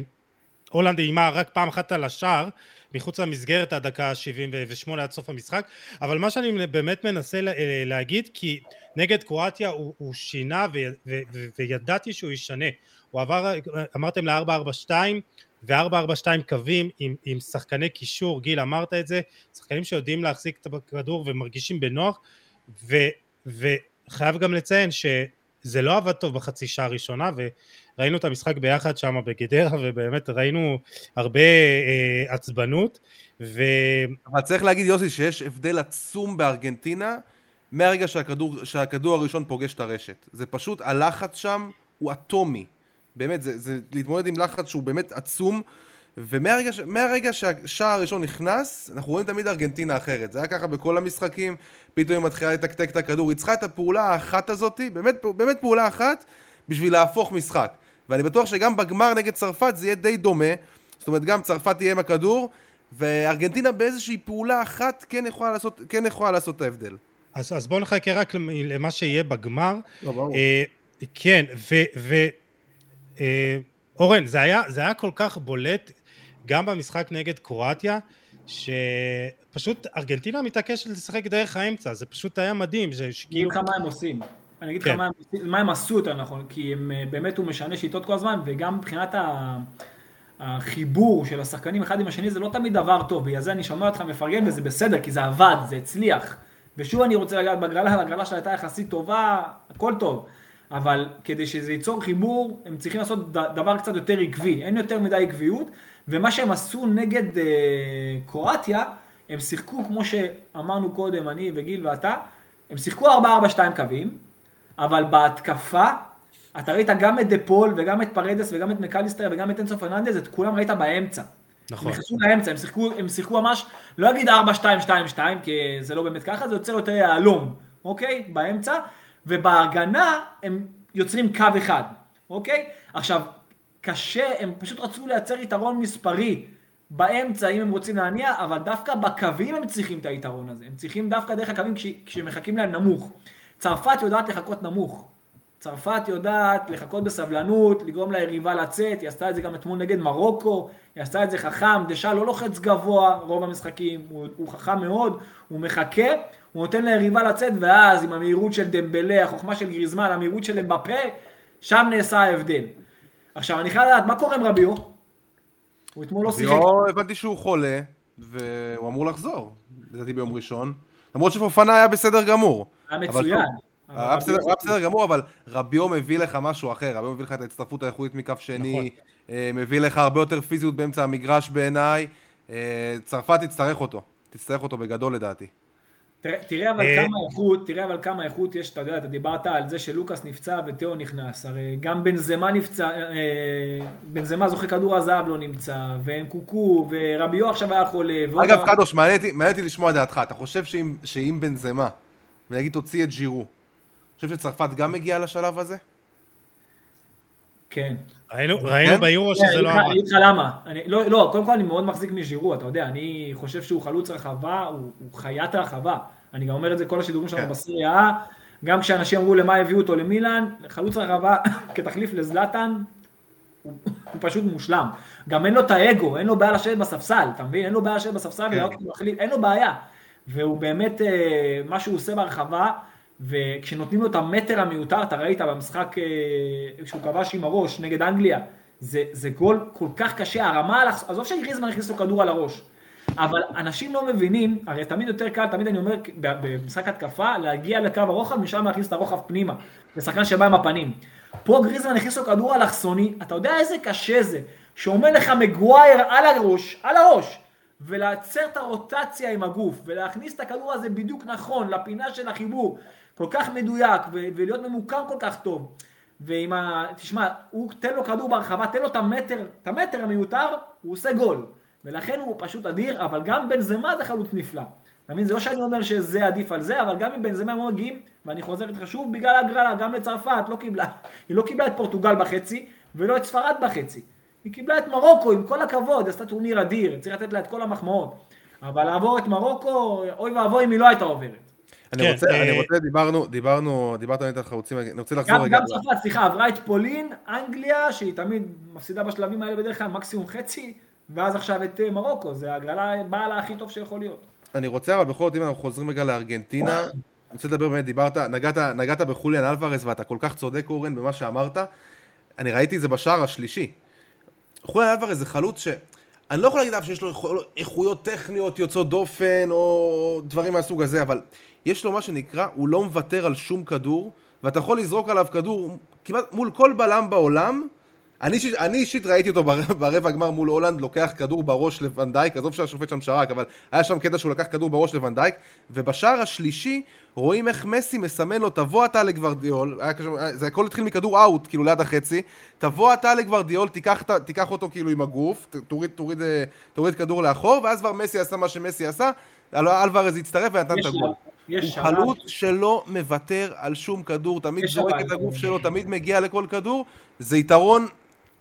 הולנד איימה רק פעם אחת על השער, מחוץ למסגרת עד דקה 78 עד סוף המשחק, אבל מה שאני באמת מנסה להגיד, כי נגד קרואטיה הוא, הוא שינה ו, ו, ו, וידעתי שהוא ישנה. הוא עבר, אמרתם ל-442, ו-442 קווים עם, עם שחקני קישור, גיל אמרת את זה, שחקנים שיודעים להחזיק את הכדור ומרגישים בנוח, ו, וחייב גם לציין שזה לא עבד טוב בחצי שעה הראשונה, וראינו את המשחק ביחד שם בגדרה, ובאמת ראינו הרבה אה, עצבנות. ו... אבל צריך להגיד יוסי שיש הבדל עצום בארגנטינה מהרגע שהכדור, שהכדור הראשון פוגש את הרשת. זה פשוט, הלחץ שם הוא אטומי. באמת, זה, זה להתמודד עם לחץ שהוא באמת עצום, ומהרגע מהרגע שהשער הראשון נכנס, אנחנו רואים תמיד ארגנטינה אחרת. זה היה ככה בכל המשחקים, פתאום היא מתחילה לתקתק את הכדור. היא צריכה את הפעולה האחת הזאת, באמת, באמת פעולה אחת, בשביל להפוך משחק. ואני בטוח שגם בגמר נגד צרפת זה יהיה די דומה. זאת אומרת, גם צרפת תהיה עם הכדור, וארגנטינה באיזושהי פעולה אחת כן יכולה לעשות, כן יכולה לעשות את ההבדל. אז, אז בואו נחכה רק למה שיהיה בגמר. לא, ברור. אה, כן, ו... ו- אורן, זה היה, זה היה כל כך בולט גם במשחק נגד קרואטיה, שפשוט ארגנטינה מתעקשת לשחק דרך האמצע, זה פשוט היה מדהים. אני אגיד לך מה הם עושים. אני אגיד לך כן. מה, מה הם עשו יותר נכון, כי הם, אה, באמת הוא משנה שיטות כל הזמן, וגם מבחינת ה... החיבור של השחקנים אחד עם השני זה לא תמיד דבר טוב, בגלל זה אני שומע אותך מפרגן וזה בסדר, כי זה עבד, זה הצליח. ושוב אני רוצה לגעת בהגרלה, ההגרלה שלה הייתה יחסית טובה, הכל טוב. אבל כדי שזה ייצור חיבור, הם צריכים לעשות דבר קצת יותר עקבי, אין יותר מדי עקביות, ומה שהם עשו נגד אה, קרואטיה, הם שיחקו, כמו שאמרנו קודם, אני וגיל ואתה, הם שיחקו 4-4-2 קווים, אבל בהתקפה, אתה ראית גם את דה פול וגם את פרדס וגם את מקליסטר וגם את אנסו פרננדז, את כולם ראית באמצע. נכון. הם נכנסו לאמצע, הם שיחקו, הם שיחקו ממש, לא אגיד 4-2-2-2, כי זה לא באמת ככה, זה יוצר יותר יהלום, אוקיי? באמצע, ובהגנה הם יוצרים קו אחד, אוקיי? עכשיו, קשה, הם פשוט רצו לייצר יתרון מספרי באמצע אם הם רוצים להניע, אבל דווקא בקווים הם צריכים את היתרון הזה. הם צריכים דווקא דרך הקווים כש, כשמחכים להם נמוך. צרפת יודעת לחכות נמוך. צרפת יודעת לחכות בסבלנות, לגרום ליריבה לצאת, היא עשתה את זה גם אתמול נגד מרוקו, היא עשתה את זה חכם, דשא לא לוחץ גבוה רוב המשחקים, הוא, הוא חכם מאוד, הוא מחכה, הוא נותן ליריבה לצאת, ואז עם המהירות של דמבלה, החוכמה של גריזמן, המהירות של אמבפה, שם נעשה ההבדל. עכשיו אני חייב לדעת, מה קורה עם רביו? הוא אתמול לא שיחק. רביו, הבנתי שהוא חולה, והוא אמור לחזור, לדעתי ביום ראשון, למרות שפופנה היה בסדר גמור. היה מצוין. היה בסדר, היה בסדר גמור, אבל רביו מביא לך משהו אחר, רביו מביא לך את ההצטרפות האיכותית מכף שני, נכון. אה, מביא לך הרבה יותר פיזיות באמצע המגרש בעיניי, אה, צרפת תצטרך אותו, תצטרך אותו בגדול לדעתי. תראה אבל אה, כמה איכות, תראה אבל כמה איכות יש, אתה יודע, אתה דיברת על זה שלוקאס נפצע ותאו נכנס, הרי גם בנזמה נפצע, בנזמה זוכה כדור הזהב לא נמצא, קוקו, ורביו עכשיו היה חולה. אגב, קדוש, מעניין אותי לשמוע דעתך, אתה חושב שאם בנזמה, ונגיד תוציא את ג'ירו, חושב שצרפת גם מגיעה לשלב הזה? כן. ראינו, ראינו כן? ביורו שזה לא עבד. אני אגיד לך למה. לא, לא, קודם כל אני מאוד מחזיק מז'ירו, אתה יודע, אני חושב שהוא חלוץ רחבה, הוא, הוא חיית רחבה. אני גם אומר את זה כל השידורים שלנו כן. בסריה גם כשאנשים אמרו למה הביאו אותו למילאן, חלוץ רחבה כתחליף לזלטן, הוא, הוא פשוט מושלם. גם אין לו את האגו, אין לו בעיה לשבת בספסל, אתה מבין? אין לו בעיה לשבת בספסל כן. אין לו בעיה. והוא באמת, אה, מה שהוא עושה בהרחבה, וכשנותנים לו את המטר המיותר, אתה ראית במשחק אה, שהוא כבש עם הראש נגד אנגליה, זה, זה גול כל כך קשה, הרמה, עזוב שגריזמן הכניס לו כדור על הראש, אבל אנשים לא מבינים, הרי תמיד יותר קל, תמיד אני אומר במשחק התקפה, להגיע לקו הרוחב, משם להכניס את הרוחב פנימה, לשחקן שבא עם הפנים. פה גריזמן הכניס לו כדור אלכסוני, אתה יודע איזה קשה זה, שעומד לך מגווייר על הראש, על הראש, ולעצר את הרוטציה עם הגוף, ולהכניס את הכדור הזה בדיוק נכון, לפינה של החיבור, כל כך מדויק ולהיות ממוקם כל כך טוב. ועם ה... תשמע, הוא תן לו כדור ברחבה, תן לו את המטר, את המטר המיותר, הוא עושה גול. ולכן הוא פשוט אדיר, אבל גם בן זמה זה חלוץ נפלא. אתה מבין? זה לא שאני אומר שזה עדיף על זה, אבל גם אם בן זמה הם לא מגיעים, ואני חוזר איתך שוב, בגלל ההגרלה, גם לצרפת לא קיבלה. היא לא קיבלה את פורטוגל בחצי, ולא את ספרד בחצי. היא קיבלה את מרוקו, עם כל הכבוד, עשתה טורניר אדיר, צריך לתת לה את כל המחמאות. אבל לעבור את מרוקו, אוי ואבוי אם היא לא הייתה עוברת. אני כן, רוצה, אני אה, רוצה, דיברנו, דיברנו, דיברת על החלוצים, אני רוצה לחזור רגע. גם צרפת, סליחה, עברה את פולין, אנגליה, שהיא תמיד מפסידה בשלבים האלה בדרך כלל מקסימום חצי, ואז עכשיו את אה, מרוקו, זה הגרלה, בעלה הכי טוב שיכול להיות. אני רוצה, אבל בכל זאת, אם אנחנו חוזרים רגע לארגנטינה, אני רוצה לדבר באמת, דיברת, נגעת, נגעת בחוליאן אלוורז, ואתה כל כך צודק, אורן, במה שאמרת. אני ראיתי את זה בשער השלישי. חוליאן אלוורז זה חלוץ ש... אני לא יכול להגיד עליו שיש לו איכויות טכניות יוצאות דופן, או דברים מהסוג הזה, אבל יש לו מה שנקרא, הוא לא מוותר על שום כדור, ואתה יכול לזרוק עליו כדור כמעט מול כל בלם בעולם. אני, אני אישית ראיתי אותו ברבע הגמר מול הולנד, לוקח כדור בראש לוונדייק, עזוב שהשופט שם שרק, אבל היה שם קטע שהוא לקח כדור בראש לוונדייק, ובשער השלישי רואים איך מסי מסמן לו, תבוא אתה לגוורדיאול, זה הכל התחיל מכדור אאוט, כאילו ליד החצי, תבוא אתה לגוורדיאול, תיקח, תיקח אותו כאילו עם הגוף, תוריד, תוריד, תוריד, תוריד כדור לאחור, ואז כבר מסי עשה מה שמסי עשה, אלוורז הצטרף ונתן את הגול. הוא חלוץ שלא מוותר על שום כדור, תמיד זורק את הגוף שלו, תמיד מגיע לכל כדור, זה יתרון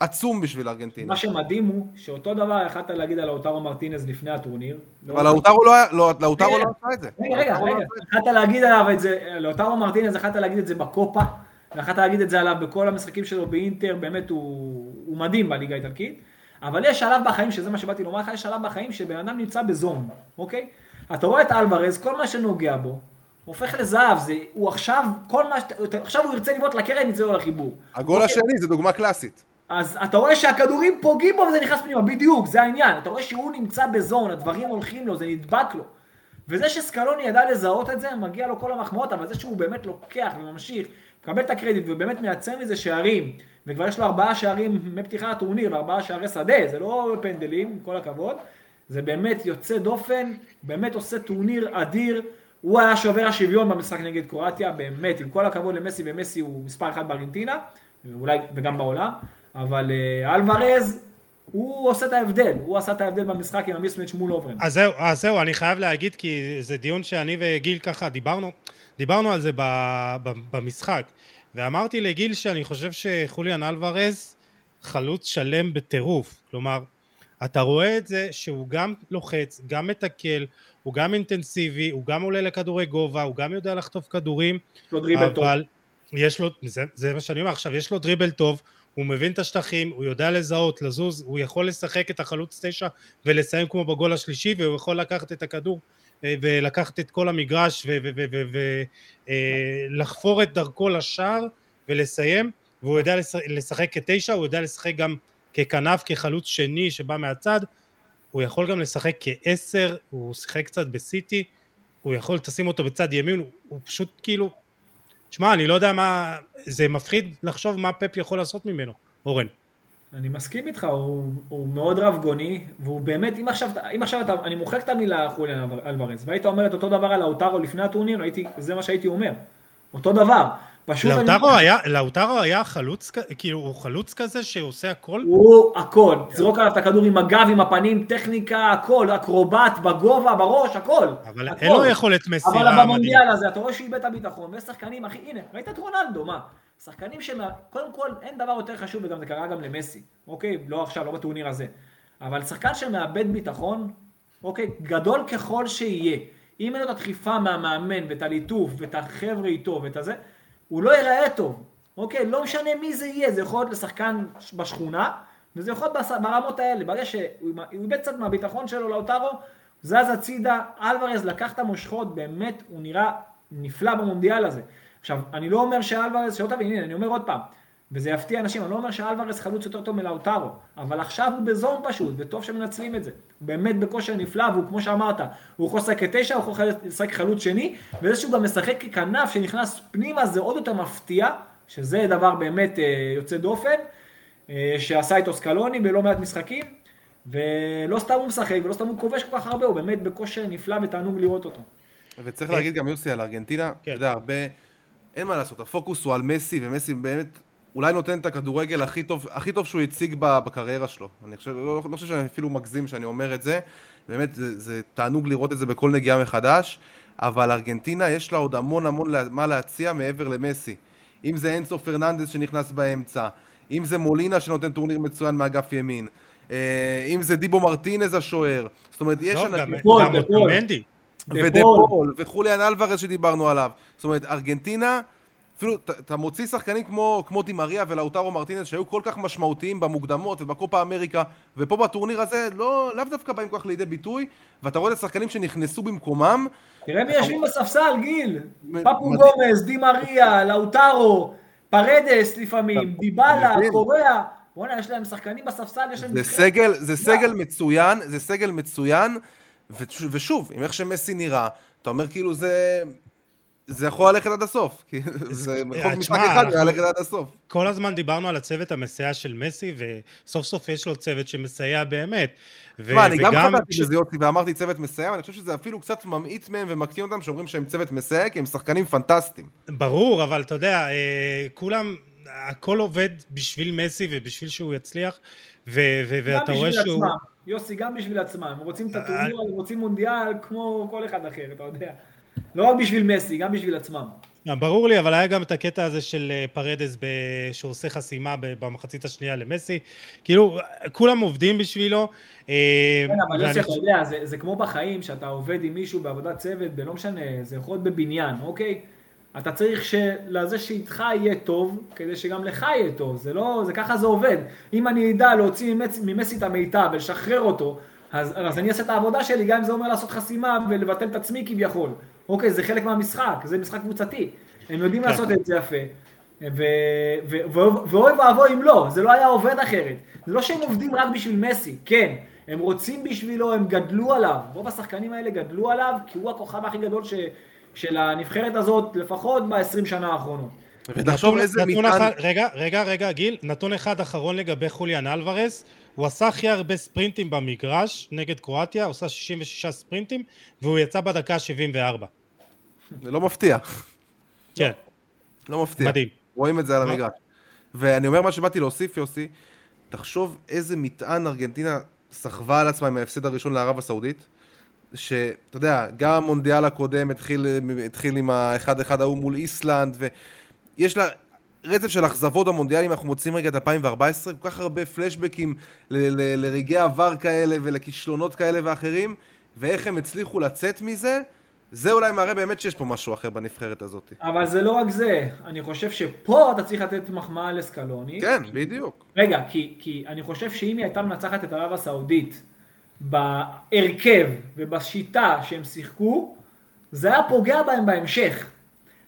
עצום בשביל ארגנטינה. מה שמדהים הוא שאותו דבר יכלת להגיד על לאוטרו מרטינז לפני הטורניר. אבל לאוטרו לא, לא, לא עשה את זה. רגע, רגע, רגע, יכלת להגיד עליו את זה, לאוטרו מרטינז יכלת להגיד את זה בקופה, ויכלת להגיד את זה עליו בכל המשחקים שלו באינטר, באמת הוא מדהים בליגה האיטלקית. אבל יש שלב בחיים, שזה מה שבאתי לומר לך, יש שלב בחיים שבן אדם נמצא בזון, אוקיי? אתה רואה את אלוורז, כל מה שנוגע בו, הופך לזהב, זה, הוא עכשיו, כל מה, עכשיו הוא ירצה לבעוט לקרן, יצא לו לחיבור. הגול אוקיי? השני זה דוגמה קלאסית. אז אתה רואה שהכדורים פוגעים בו וזה נכנס פנימה, בדיוק, זה העניין. אתה רואה שהוא נמצא בזון, הדברים הולכים לו, זה נדבק לו. וזה שסקלוני ידע לזהות את זה, מגיע לו כל המחמאות, אבל זה שהוא באמת לוקח וממשיך, מקבל את הקרדיט ובאמת מייצר מזה שערים, וכבר יש לו ארבעה שערים מפתיחת הטורניר וארבעה שערי שדה, זה לא פנדלים, עם כל הכבוד, זה באמת יוצא דופן, באמת עושה טורניר אדיר, הוא היה שובר השוויון במשחק נגד קרואטיה, באמת, עם כל הכבוד למסי, ומסי הוא מספר אחד בארגנטינה, ואולי וגם בעולם, אבל uh, אלוורז, הוא עושה את ההבדל, הוא עשה את ההבדל במשחק עם ה mismatch מול לוברן. אז זהו, אז זהו, אני חייב להגיד, כי זה דיון שאני וגיל ככה דיברנו, דיברנו על זה ב, ב, במשחק, ואמרתי לגיל שאני חושב שחוליאן אלוורז חלוץ שלם בטירוף, כלומר, אתה רואה את זה שהוא גם לוחץ, גם מתקל, הוא גם אינטנסיבי, הוא גם עולה לכדורי גובה, הוא גם יודע לחטוף כדורים, יש לו דריבל טוב. אבל יש לו, זה, זה מה שאני אומר עכשיו, יש לו דריבל טוב, הוא מבין את השטחים, הוא יודע לזהות, לזוז, הוא יכול לשחק את החלוץ תשע ולסיים כמו בגול השלישי, והוא יכול לקחת את הכדור אה, ולקחת את כל המגרש ולחפור את דרכו לשער ולסיים, והוא יודע לשחק- כתשע, הוא יודע לשחק גם ככנף, כחלוץ שני שבא מהצד, הוא יכול גם לשחק כעשר, הוא שיחק קצת בסיטי, הוא יכול לשים אותו בצד ימין, הוא פשוט כאילו, תשמע, אני לא יודע מה, זה מפחיד לחשוב מה פפ יכול לעשות ממנו, אורן. אני מסכים איתך, הוא, הוא מאוד רב גוני, והוא באמת, אם עכשיו, אם עכשיו אתה, אני מוחק את המילה חוליאן אלוורז, והיית אומר את אותו דבר על לאוטרו לפני הטורניר, זה מה שהייתי אומר. אותו דבר. פשוט אני- לאוטרו היה, לאוטרו היה חלוץ, כאילו, הוא חלוץ כזה שעושה הכל? הוא הכל, תזרוק עליו את הכדור עם הגב, עם הפנים, טכניקה, הכל, אקרובט, בגובה, בראש, הכל. אבל הכל. אין לו יכולת אבל מסירה במונדיאל הזה, אתה רואה שהוא איבד את הביטחון, ויש שחקנים, אחי, הנה, ראית את רונלדו, מה? שחקנים שמה... קודם כל, אין דבר יותר חשוב, וגם זה קרה גם למסי, אוקיי? לא עכשיו, לא בטורניר הזה. אבל שחקן שמאבד ביטחון, אוקיי? גדול ככל שיהיה. אם אין לו את הדחיפה מהמאמן, ואת הליטוף, ואת החבר'ה איתו, ואת הזה, הוא לא ייראה טוב. אוקיי? לא משנה מי זה יהיה, זה יכול להיות לשחקן בשכונה, וזה יכול להיות ברמות האלה. ברגע שהוא הוא איבד קצת מהביטחון שלו, לאוטרו, זז הצידה, אלוורז לקח את המושכות, באמת, הוא נראה נפלא במונדיאל הזה. עכשיו, אני לא אומר שאלוורז, שלא תבין, הנה, אני אומר עוד פעם, וזה יפתיע אנשים, אני לא אומר שאלוורז חלוץ יותר טוב מלאוטרו, אבל עכשיו הוא בזון פשוט, וטוב שמנצלים את זה. הוא באמת בכושר נפלא, והוא כמו שאמרת, הוא יכול לשחק כתשע, הוא יכול לשחק חלוץ שני, וזה שהוא גם משחק ככנף שנכנס פנימה, זה עוד יותר מפתיע, שזה דבר באמת אה, יוצא דופן, אה, שעשה איתו סקלוני בלא מעט משחקים, ולא סתם הוא משחק, ולא סתם הוא כובש כל כך הרבה, הוא באמת בכושר נפלא ותענוג לראות אותו. וצריך להגיד גם יוסי על ארגנטינה, אתה כן. יודע, הרבה, אין מה לעשות, הפוקוס הוא על מסי, ומסי באמת אולי נותן את הכדורגל הכי טוב, הכי טוב שהוא הציג בקריירה שלו. אני חושב, לא, לא חושב שאני אפילו מגזים שאני אומר את זה, באמת זה, זה תענוג לראות את זה בכל נגיעה מחדש, אבל ארגנטינה יש לה עוד המון המון מה להציע מעבר למסי. אם זה אנסו פרננדס שנכנס באמצע, אם זה מולינה שנותן טורניר מצוין מאגף ימין, אה, אם זה דיבו מרטינז השוער, זאת אומרת, יש לא, גם אנשים... פול, גם. מנדי. ודפול, וחוליאן אלוורז שדיברנו עליו. זאת אומרת, ארגנטינה, אפילו אתה מוציא שחקנים כמו, כמו דימריה ולאוטרו מרטינס שהיו כל כך משמעותיים במוקדמות ובקופה אמריקה, ופה בטורניר הזה לא, לאו דווקא באים כל כך לידי ביטוי, ואתה רואה את השחקנים שנכנסו במקומם, תראה מי יושבים בספסל, גיל. פפו. גומז, די מריה, לאוטרו, פרדס לפעמים, דיבלה, מדהים. קוריאה. בוא'נה, יש להם שחקנים בספסל, יש להם... זה סגל, זה סגל מצוין, זה סגל מצוין, וש- ושוב, עם איך שמסי נראה, אתה אומר כאילו זה... זה יכול ללכת עד הסוף, כי זה אה, חוק משחק אחד, אנחנו- וללכת עד הסוף. כל הזמן דיברנו על הצוות המסייע של מסי, וסוף סוף יש לו צוות שמסייע באמת. תשמע, אני גם חטאתי בזה יוסי ואמרתי צוות מסייע, ואני חושב שזה אפילו קצת ממעיט מהם ומקטין אותם שאומרים שהם צוות מסייע, כי הם שחקנים פנטסטיים. ברור, אבל אתה יודע, אה, כולם, הכל עובד בשביל מסי ובשביל שהוא יצליח, ו- ו- גם ואתה רואה שהוא... יוסי, גם בשביל עצמם. הם רוצים את הטורניר, הם רוצים מונדיאל כמו כל אחד אחר, אתה יודע. לא רק בשביל מסי, גם בשביל עצמם. אה, ברור לי, אבל היה גם את הקטע הזה של אה, פרדס ב... שעושה חסימה במחצית השנייה למסי. כאילו, כולם עובדים בשבילו. אה, כן, אבל יוסי, אתה יודע, זה, זה כמו בחיים, שאתה עובד עם מישהו בעבודת צוות, ולא משנה, זה יכול להיות בבניין, אוקיי? אתה צריך שלזה שאיתך יהיה טוב, כדי שגם לך יהיה טוב, זה לא, זה ככה זה עובד. אם אני אדע להוציא ממס, ממסי את המיטב ולשחרר אותו, אז, אז אני אעשה את העבודה שלי, גם אם זה אומר לעשות חסימה ולבטל את עצמי כביכול. אוקיי, זה חלק מהמשחק, זה משחק קבוצתי. הם יודעים כן. לעשות את זה יפה. ואוי ואבוי אם לא, זה לא היה עובד אחרת. זה לא שהם עובדים רק בשביל מסי, כן, הם רוצים בשבילו, הם גדלו עליו. רוב השחקנים האלה גדלו עליו, כי הוא הכוכב הכי גדול ש, של הנבחרת הזאת, לפחות ב-20 שנה האחרונות. ותחשוב איזה נתון מטען... אחד, רגע, רגע, רגע, גיל, נתון אחד אחרון לגבי חוליאן אלוורז, הוא עשה הכי הרבה ספרינטים במגרש נגד קרואטיה, הוא עשה 66 ספרינטים, והוא יצא בדקה 74. זה לא מפתיע. כן, לא מפתיע. מדהים. רואים את זה על? המגרש. ואני אומר מה שבאתי להוסיף, יוסי, תחשוב איזה מטען ארגנטינה סחבה על עצמה עם ההפסד הראשון לערב הסעודית, שאתה יודע, גם המונדיאל הקודם התחיל, התחיל עם האחד-אחד ההוא מול איסלנד, ויש לה רצף של אכזבות במונדיאלים, אנחנו מוצאים רגע את 2014, כל כך הרבה פלשבקים לרגעי עבר כאלה ולכישלונות כאלה ואחרים, ואיך הם הצליחו לצאת מזה, זה אולי מראה באמת שיש פה משהו אחר בנבחרת הזאת. אבל זה לא רק זה, אני חושב שפה אתה צריך לתת מחמאה לסקלוני. כן, בדיוק. רגע, כי, כי אני חושב שאם היא הייתה מנצחת את ערב הסעודית בהרכב ובשיטה שהם שיחקו, זה היה פוגע בהם בהמשך.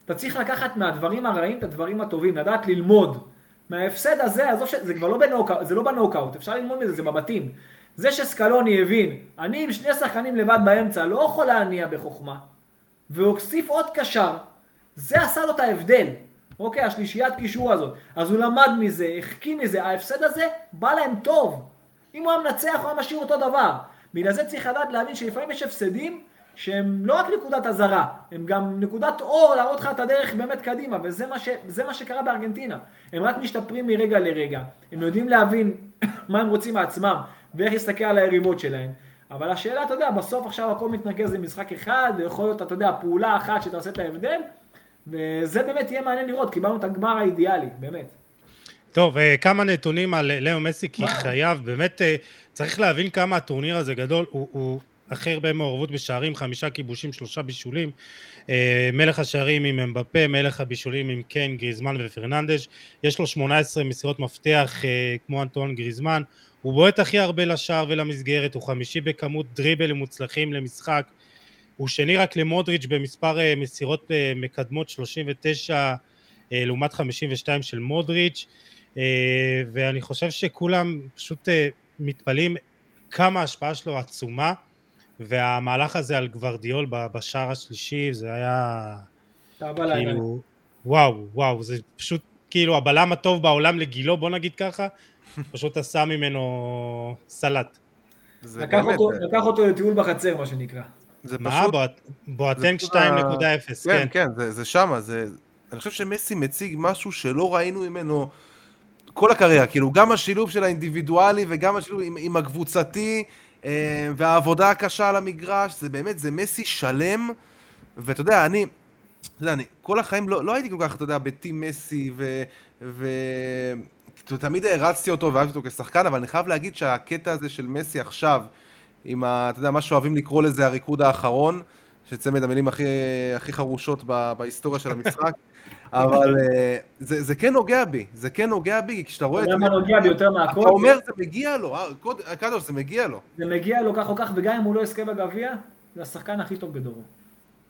אתה צריך לקחת מהדברים הרעים את הדברים הטובים, לדעת ללמוד. מההפסד הזה, עזוב שזה כבר לא בנוקאוט, זה לא בנוקאוט, אפשר ללמוד מזה, זה בבתים. זה שסקלוני הבין, אני עם שני שחקנים לבד באמצע, לא יכול להניע בחוכמה. והוסיף עוד קשר, זה עשה לו את ההבדל. אוקיי, השלישיית קישור הזאת. אז הוא למד מזה, החכים מזה, ההפסד הזה בא להם טוב. אם הוא היה מנצח, הוא היה משאיר אותו דבר. בגלל זה צריך לדעת להבין שלפעמים יש הפסדים שהם לא רק נקודת אזהרה, הם גם נקודת אור להראות לך את הדרך באמת קדימה, וזה מה, ש, מה שקרה בארגנטינה. הם רק משתפרים מרגע לרגע, הם יודעים להבין מה הם רוצים מעצמם, ואיך להסתכל על היריבות שלהם. אבל השאלה, אתה יודע, בסוף עכשיו הכל מתנקז למשחק אחד, ויכול להיות, אתה יודע, פעולה אחת שתעשה את ההבדל, וזה באמת יהיה מעניין לראות, קיבלנו את הגמר האידיאלי, באמת. טוב, אה, כמה נתונים על אה, לאו מסי, כי חייב, באמת אה, צריך להבין כמה הטורניר הזה גדול, הוא, הוא הכי הרבה מעורבות בשערים, חמישה כיבושים, שלושה בישולים, אה, מלך השערים עם אמבפה, מלך הבישולים עם קיין, גריזמן ופרננדש, יש לו 18 מסירות מפתח אה, כמו אנטואן גריזמן, הוא בועט הכי הרבה לשער ולמסגרת, הוא חמישי בכמות דריבלים מוצלחים למשחק, הוא שני רק למודריץ' במספר אה, מסירות מקדמות 39 אה, לעומת 52 של מודריץ', ואני חושב שכולם פשוט מתפלאים כמה ההשפעה שלו עצומה, והמהלך הזה על גוורדיאול בשער השלישי זה היה. כאילו וואו וואו זה פשוט כאילו הבלם הטוב בעולם לגילו בוא נגיד ככה פשוט עשה ממנו סלט. זה לקח באמת, אותו- זה- לקח אותו לטיול בחצר, מה שנקרא. זה מה פשוט... בואט- בואטנק פשוט 2.0 כן, כן כן, זה, זה שמה, זה... אני חושב שמסי מציג משהו שלא ראינו ממנו כל הקריירה, כאילו גם השילוב של האינדיבידואלי וגם השילוב עם, עם הקבוצתי אה, והעבודה הקשה על המגרש, זה באמת, זה מסי שלם, ואתה יודע, אני, אתה יודע, אני כל החיים לא, לא הייתי כל כך, אתה יודע, בטים מסי, ו... ו... כאילו, תמיד הערצתי אותו ואהבתי אותו כשחקן, אבל אני חייב להגיד שהקטע הזה של מסי עכשיו, עם ה... אתה יודע, מה שאוהבים לקרוא לזה הריקוד האחרון, שצמד המילים הכי, הכי חרושות בהיסטוריה של המשחק, אבל אה, זה, זה כן נוגע בי, זה כן נוגע בי, כי כשאתה רואה אתה את... יודע מה נוגע בי יותר מהכל? אתה אומר, זה מגיע לו, אה, קוד- קדוש, זה מגיע לו. זה מגיע לו כך או כך, וגם אם הוא לא יזכה בגביע, זה השחקן הכי טוב בדורו.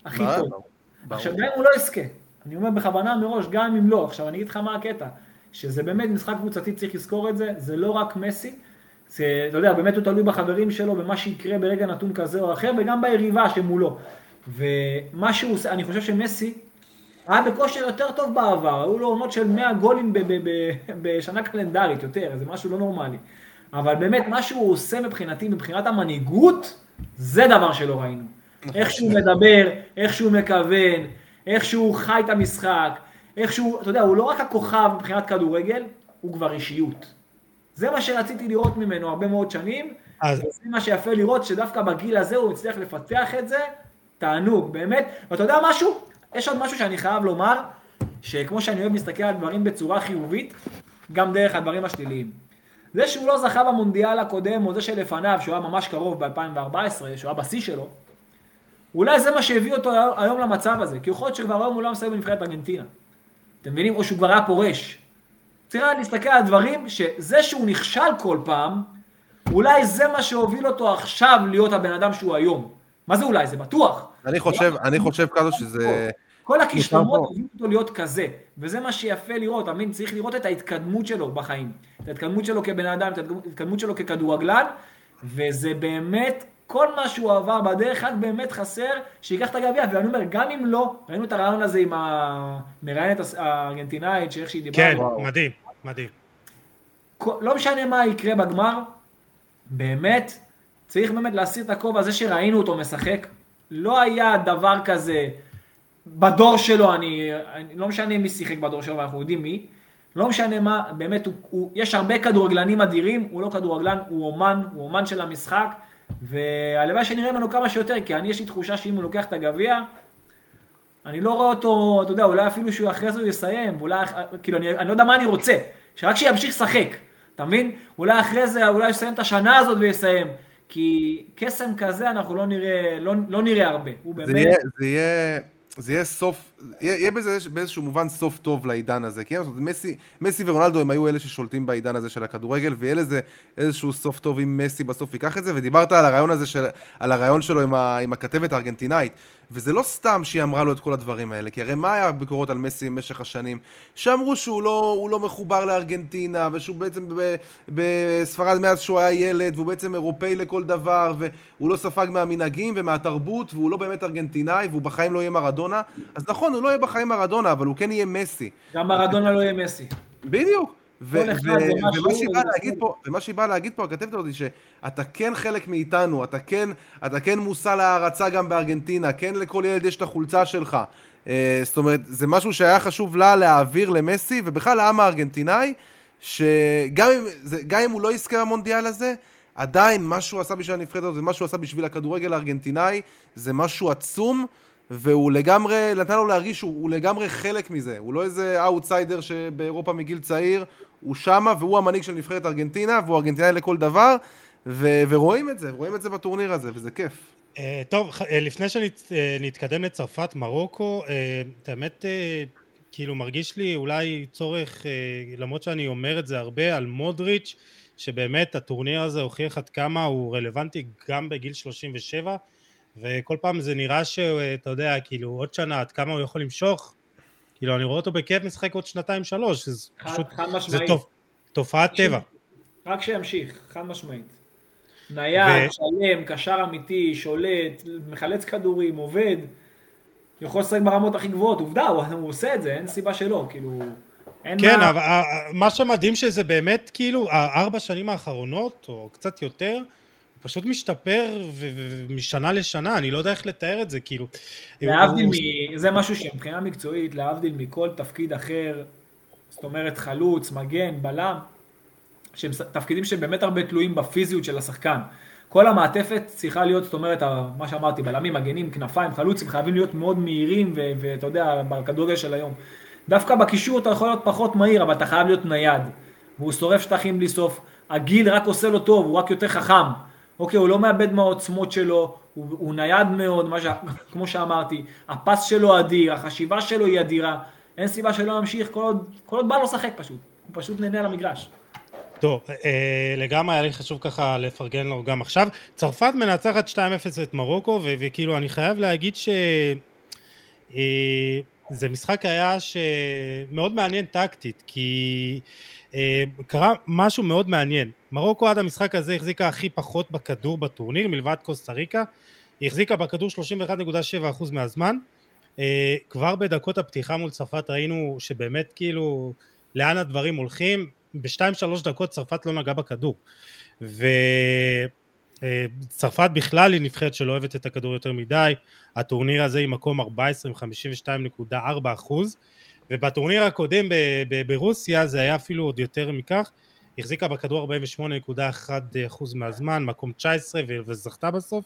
הכי? טוב. עכשיו, גם אם הוא לא יזכה, אני אומר בכוונה מראש, גם אם לא, עכשיו אני אגיד לך מה הקטע, שזה באמת משחק קבוצתי, צריך לזכור את זה, זה לא רק מסי, זה, אתה יודע, באמת הוא תלוי בחברים שלו, במה שיקרה ברגע נתון כזה או אחר, וגם ביריבה שמולו. ומה שהוא עושה, אני חושב שמסי היה בכושר יותר טוב בעבר, היו לו עונות של 100 גולים בשנה קלנדרית יותר, זה משהו לא נורמלי. אבל באמת, מה שהוא עושה מבחינתי, מבחינת המנהיגות, זה דבר שלא ראינו. איך שהוא מדבר, איך שהוא מכוון, איך שהוא חי את המשחק, איך שהוא, אתה יודע, הוא לא רק הכוכב מבחינת כדורגל, הוא כבר אישיות. זה מה שרציתי לראות ממנו הרבה מאוד שנים, אז וזה מה שיפה לראות, שדווקא בגיל הזה הוא הצליח לפתח את זה, תענוג, באמת. ואתה יודע משהו? יש עוד משהו שאני חייב לומר, שכמו שאני אוהב להסתכל על דברים בצורה חיובית, גם דרך הדברים השליליים. זה שהוא לא זכה במונדיאל הקודם, או זה שלפניו, שהוא היה ממש קרוב ב-2014, שהוא היה בשיא שלו, אולי זה מה שהביא אותו היום למצב הזה, כי יכול להיות שכבר היום הוא לא מסיים בנבחרת ארגנטינה. אתם מבינים? או שהוא כבר היה פורש. צריך להסתכל על דברים שזה שהוא נכשל כל פעם, אולי זה מה שהוביל אותו עכשיו להיות הבן אדם שהוא היום. מה זה אולי? זה בטוח. אני חושב, אני חושב, קדוש, שזה... כל הכישלונות פה. הובילו אותו להיות כזה, וזה מה שיפה לראות, אתה מבין? צריך לראות את ההתקדמות שלו בחיים, את ההתקדמות שלו כבן אדם, את ההתקדמות שלו ככדורגלן, וזה באמת, כל מה שהוא עבר בדרך, רק באמת חסר שייקח את הגביע, ואני אומר, גם אם לא, ראינו את הרעיון הזה עם המראיינת הארגנטינאית, שאיך שהיא דיברה. כן, וואו. מדהים, מדהים. לא משנה מה יקרה בגמר, באמת, צריך באמת להסיר את הכובע הזה שראינו אותו משחק. לא היה דבר כזה בדור שלו, אני, אני לא משנה מי שיחק בדור שלו, ואנחנו יודעים מי. לא משנה מה, באמת, הוא, הוא, יש הרבה כדורגלנים אדירים, הוא לא כדורגלן, הוא אומן, הוא אומן של המשחק, והלוואי שנראה ממנו כמה שיותר, כי אני יש לי תחושה שאם הוא לוקח את הגביע, אני לא רואה אותו, אתה יודע, אולי אפילו שהוא אחרי זה הוא יסיים, ואולי, כאילו, אני, אני לא יודע מה אני רוצה, שרק שימשיך לשחק, אתה מבין? אולי אחרי זה, אולי יסיים את השנה הזאת ויסיים, כי קסם כזה אנחנו לא נראה, לא, לא נראה הרבה, הוא באמת... זה יהיה, זה יהיה... זה יהיה סוף, יהיה, יהיה בזה באיזשהו מובן סוף טוב לעידן הזה, כי מסי, מסי ורונלדו הם היו אלה ששולטים בעידן הזה של הכדורגל, ויהיה לזה איזשהו סוף טוב אם מסי בסוף ייקח את זה, ודיברת על הרעיון הזה, של, על הרעיון שלו עם, ה, עם הכתבת הארגנטינאית, וזה לא סתם שהיא אמרה לו את כל הדברים האלה, כי הרי מה היה הביקורות על מסי במשך השנים? שאמרו שהוא לא, לא מחובר לארגנטינה, ושהוא בעצם בספרד מאז שהוא היה ילד, והוא בעצם אירופאי לכל דבר, והוא לא ספג מהמנהגים ומהתרבות, והוא לא באמת ארגנטינאי, והוא בחיים לא יהיה מרדונה. אז נכון, הוא לא יהיה בחיים מרדונה, אבל הוא כן יהיה מסי. גם מרדונה לא יהיה מסי. בדיוק. ומה שהיא באה להגיד פה, הכתבת הזאת, שאתה כן חלק מאיתנו, אתה כן, אתה כן מושא להערצה גם בארגנטינה, כן לכל ילד יש את החולצה שלך. אה, זאת אומרת, זה משהו שהיה חשוב לה להעביר למסי, ובכלל לעם הארגנטינאי, שגם אם, גם אם הוא לא יזכה במונדיאל הזה, עדיין מה שהוא עשה בשביל הנבחרת הזאת, ומה שהוא עשה בשביל הכדורגל הארגנטינאי, זה משהו עצום. והוא לגמרי, נתן לו להרגיש שהוא לגמרי חלק מזה, הוא לא איזה אאוטסיידר שבאירופה מגיל צעיר, הוא שמה והוא המנהיג של נבחרת ארגנטינה, והוא ארגנטינאי לכל דבר, ו- ורואים את זה, רואים את זה בטורניר הזה, וזה כיף. Uh, טוב, uh, לפני שנתקדם uh, לצרפת, מרוקו, את האמת, כאילו מרגיש לי אולי צורך, למרות שאני אומר את זה הרבה, על מודריץ', שבאמת הטורניר הזה הוכיח עד כמה הוא רלוונטי גם בגיל 37, וכל פעם זה נראה שאתה יודע, כאילו עוד שנה עד כמה הוא יכול למשוך, כאילו אני רואה אותו בכיף משחק עוד שנתיים שלוש, זה פשוט, זה תופ, תופעת טבע. רק שימשיך, חד משמעית. נייד, ו... שלם, קשר אמיתי, שולט, מחלץ כדורים, עובד, יכול לשחק ברמות הכי גבוהות, עובדה, הוא, הוא עושה את זה, אין סיבה שלא, כאילו... אין כן, מה... אבל מה שמדהים שזה באמת, כאילו, הארבע שנים האחרונות, או קצת יותר, פשוט משתפר משנה לשנה, אני לא יודע איך לתאר את זה, כאילו... להבדיל מ... זה משהו שמבחינה מקצועית, להבדיל מכל תפקיד אחר, זאת אומרת חלוץ, מגן, בלם, שהם תפקידים שבאמת הרבה תלויים בפיזיות של השחקן. כל המעטפת צריכה להיות, זאת אומרת, מה שאמרתי, בלמים, מגנים, כנפיים, חלוצים, חייבים להיות מאוד מהירים, ואתה יודע, בכדורגל של היום. דווקא בקישור אתה יכול להיות פחות מהיר, אבל אתה חייב להיות נייד. והוא שורף שטחים בלי סוף. הגיל רק עושה לו טוב, הוא רק יותר חכם. אוקיי, הוא לא מאבד מהעוצמות שלו, הוא, הוא נייד מאוד, ש... כמו שאמרתי, הפס שלו אדיר, החשיבה שלו היא אדירה, אין סיבה שלא ימשיך כל עוד, כל עוד בא לו לשחק פשוט, הוא פשוט נהנה על המגרש. טוב, אה, לגמרי היה לי חשוב ככה לפרגן לו גם עכשיו. צרפת מנצחת 2-0 את מרוקו, ו- וכאילו אני חייב להגיד ש... אה, זה משחק היה שמאוד מעניין טקטית, כי קרה משהו מאוד מעניין. מרוקו עד המשחק הזה החזיקה הכי פחות בכדור בטורניר, מלבד קוסטה ריקה. היא החזיקה בכדור 31.7% מהזמן. אה, כבר בדקות הפתיחה מול צרפת ראינו שבאמת כאילו לאן הדברים הולכים. בשתיים שלוש דקות צרפת לא נגעה בכדור. וצרפת בכלל היא נבחרת שלא אוהבת את הכדור יותר מדי. הטורניר הזה היא מקום 14 עם 52.4 אחוז. ובטורניר הקודם ברוסיה זה היה אפילו עוד יותר מכך, החזיקה בכדור 48.1% מהזמן, מקום 19 וזכתה בסוף.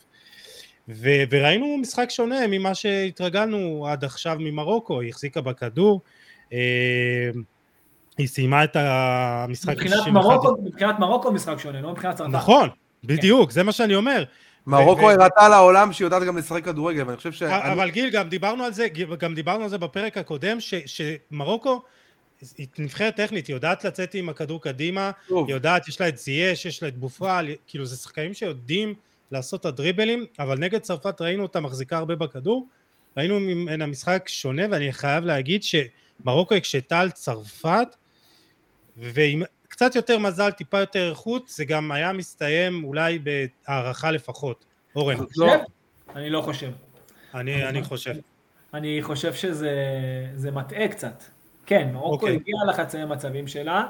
ו- וראינו משחק שונה ממה שהתרגלנו עד עכשיו ממרוקו, היא החזיקה בכדור, אה, היא סיימה את המשחק מבחינת מרוקו, מבחינת מרוקו משחק שונה, לא מבחינת צרפת. נכון, בדיוק, זה מה שאני אומר. מרוקו הראתה לעולם שהיא יודעת גם לשחק כדורגל, ואני חושב ש... אבל גיל, גם דיברנו על זה, גם דיברנו על זה בפרק הקודם, שמרוקו נבחרת טכנית, היא יודעת לצאת עם הכדור קדימה, היא יודעת, יש לה את זייש, יש לה את בופרל, כאילו זה שחקנים שיודעים לעשות את הדריבלים, אבל נגד צרפת ראינו אותה מחזיקה הרבה בכדור, ראינו ממנה משחק שונה, ואני חייב להגיד שמרוקו הקשתה על צרפת, ועם קצת יותר מזל, טיפה יותר איכות, זה גם היה מסתיים אולי בהערכה לפחות. אורן. לא. אני לא חושב. אני, אני חושב. אני חושב שזה מטעה קצת. כן, מרוקו okay. אוקיי. הגיעה לחצי המצבים שלה.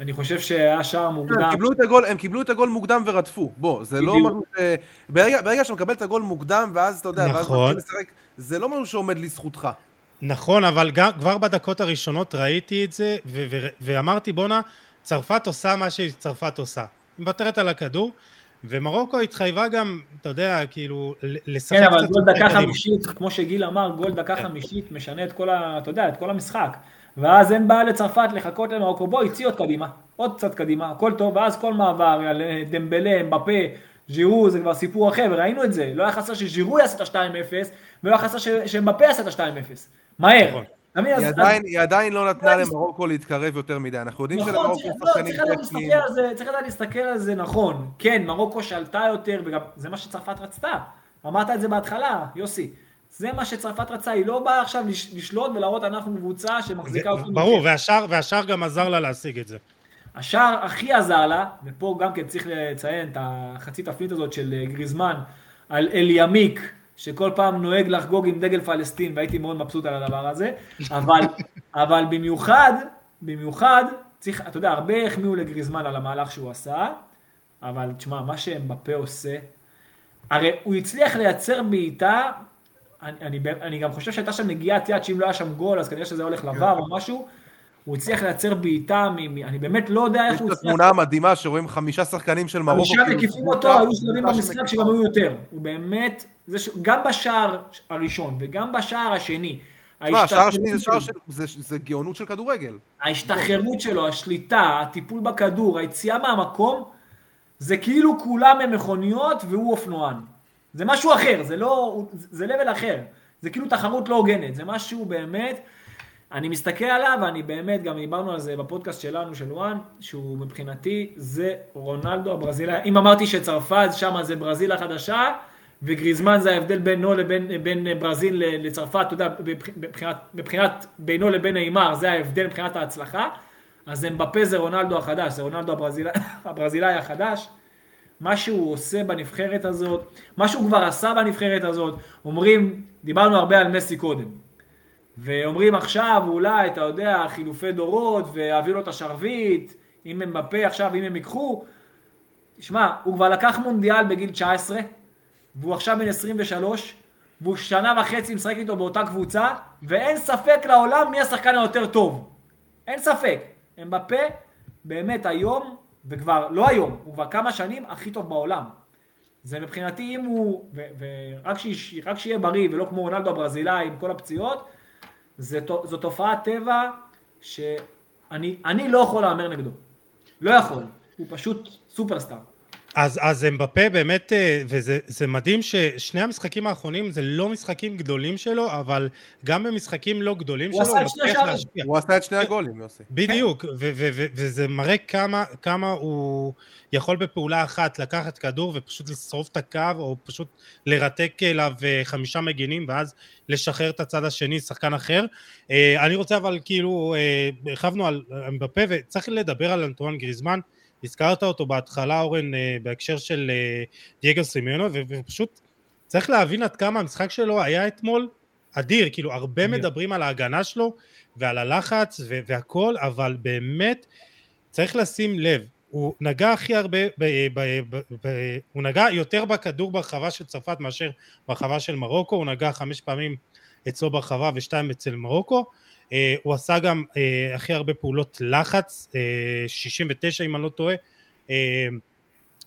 אני חושב שהיה שער מוקדם. הם קיבלו את הגול, הם קיבלו את הגול מוקדם ורדפו. בוא, זה לא משהו ש... ברגע, ברגע שאתה מקבל את הגול מוקדם, ואז אתה יודע, נכון. ואז לשחק, זה לא משהו שעומד לזכותך. נכון, אבל גם, כבר בדקות הראשונות ראיתי את זה, ו- ו- ואמרתי, בואנה, צרפת עושה מה שצרפת עושה. היא מוותרת על הכדור, ומרוקו התחייבה גם, אתה יודע, כאילו, לשחק כן, אבל גול דקה חמישית, כמו שגיל אמר, גול דקה חמישית משנה את כל ה... אתה יודע, את כל המשחק. ואז אין בעיה לצרפת לחכות למרוקו, בואי, צאי עוד קדימה, עוד קצת קדימה, הכל טוב, ואז כל מעבר, דמבלה, אמבפה, ז'ירו, זה כבר סיפור אחר, וראינו את זה, לא היה חסר שז'ירו יעשה את ה-2-0, ולא היה חסר שאמבפה יעשה את ה-2-0, מהר. נכון. היא עדיין לא נתנה למרוקו להתקרב יותר מדי, אנחנו יודעים נכון, שלמרוקו שחקנים טכניים. צריך לדעת להסתכל על זה נכון, כן, מרוקו שלטה יותר, וגם זה מה שצרפת רצתה, אמרת את זה בהתחלה, יוסי. זה מה שצרפת רצה, היא לא באה עכשיו לשלוט ולהראות אנחנו קבוצה שמחזיקה אותנו. ברור, והשאר, והשאר גם עזר לה להשיג את זה. השער הכי עזר לה, ופה גם כן צריך לציין את החצי תפנית הזאת של אה, גריזמן, על אליאמיק, שכל פעם נוהג לחגוג עם דגל פלסטין, והייתי מאוד מבסוט על הדבר הזה, אבל, אבל במיוחד, במיוחד, צריך, אתה יודע, הרבה החמיאו לגריזמן על המהלך שהוא עשה, אבל תשמע, מה שאמבפה עושה, הרי הוא הצליח לייצר בעיטה אני, אני, אני גם חושב שהייתה שם נגיעת יד שאם לא היה שם גול אז כנראה שזה הולך לבר או משהו. הוא הצליח לייצר בעיטה, אני באמת לא יודע איך הוא. יש את התמונה המדהימה שרואים חמישה שחקנים של מרוקו. חמישה כאילו, מקיפים אותו, היו שלבים במשחק שגם היו יותר. הוא באמת, גם בשער הראשון וגם בשער השני. תשמע, השער השני זה גאונות של כדורגל. ההשתחררות שלו, השליטה, הטיפול בכדור, היציאה מהמקום, זה כאילו כולם הם מכוניות והוא אופנוען. זה משהו אחר, זה לא, זה לבל אחר. זה כאילו תחרות לא הוגנת, זה משהו באמת, אני מסתכל עליו, ואני באמת, גם דיברנו על זה בפודקאסט שלנו, של וואן, שהוא מבחינתי, זה רונלדו הברזילאי. אם אמרתי שצרפת שם זה ברזיל החדשה, וגריזמן זה ההבדל בינו לבין בין ברזיל לצרפת, אתה יודע, מבחינת, מבחינת בינו לבין נאמר, זה ההבדל מבחינת ההצלחה, אז אמבפה זה רונלדו החדש, זה רונלדו הברזילאי, הברזילאי החדש. מה שהוא עושה בנבחרת הזאת, מה שהוא כבר עשה בנבחרת הזאת, אומרים, דיברנו הרבה על מסי קודם, ואומרים עכשיו אולי, אתה יודע, חילופי דורות, ויעביר לו את השרביט, אם הם בפה עכשיו, אם הם ייקחו, תשמע, הוא כבר לקח מונדיאל בגיל 19, והוא עכשיו בן 23, והוא שנה וחצי משחק איתו באותה קבוצה, ואין ספק לעולם מי השחקן היותר טוב. אין ספק. הם בפה, באמת היום, וכבר, לא היום, הוא כבר כמה שנים הכי טוב בעולם. זה מבחינתי אם הוא, ורק שיהיה בריא ולא כמו רונלדו הברזילאי עם כל הפציעות, זו תופעת טבע שאני לא יכול להמר נגדו. לא יכול. הוא פשוט סופרסטאר. אז, אז אמבפה באמת, אה, וזה מדהים ששני המשחקים האחרונים זה לא משחקים גדולים שלו, אבל גם במשחקים לא גדולים הוא שלו הוא מצליח להשפיע. הוא עשה את שני הגולים, יוסי. בדיוק, וזה מראה כמה, כמה הוא יכול בפעולה אחת לקחת כדור ופשוט לשרוף את הקו, או פשוט לרתק אליו אה, חמישה מגינים, ואז לשחרר את הצד השני, שחקן אחר. אה, אני רוצה אבל כאילו, הרחבנו על אמבפה, וצריך לדבר על אנטואן גריזמן. הזכרת אותו בהתחלה אורן אה, בהקשר של אה, דייגו סימיונו ופשוט צריך להבין עד כמה המשחק שלו היה אתמול אדיר, כאילו הרבה מדברים על ההגנה שלו ועל הלחץ והכל, אבל באמת צריך לשים לב, הוא נגע הכי הרבה, ב, ב, ב, ב, הוא נגע יותר בכדור ברחבה של צרפת מאשר ברחבה של מרוקו, הוא נגע חמש פעמים אצלו ברחבה ושתיים אצל מרוקו, אה, הוא עשה גם אה, הכי הרבה פעולות לחץ, 69 אה, אם אני לא טועה,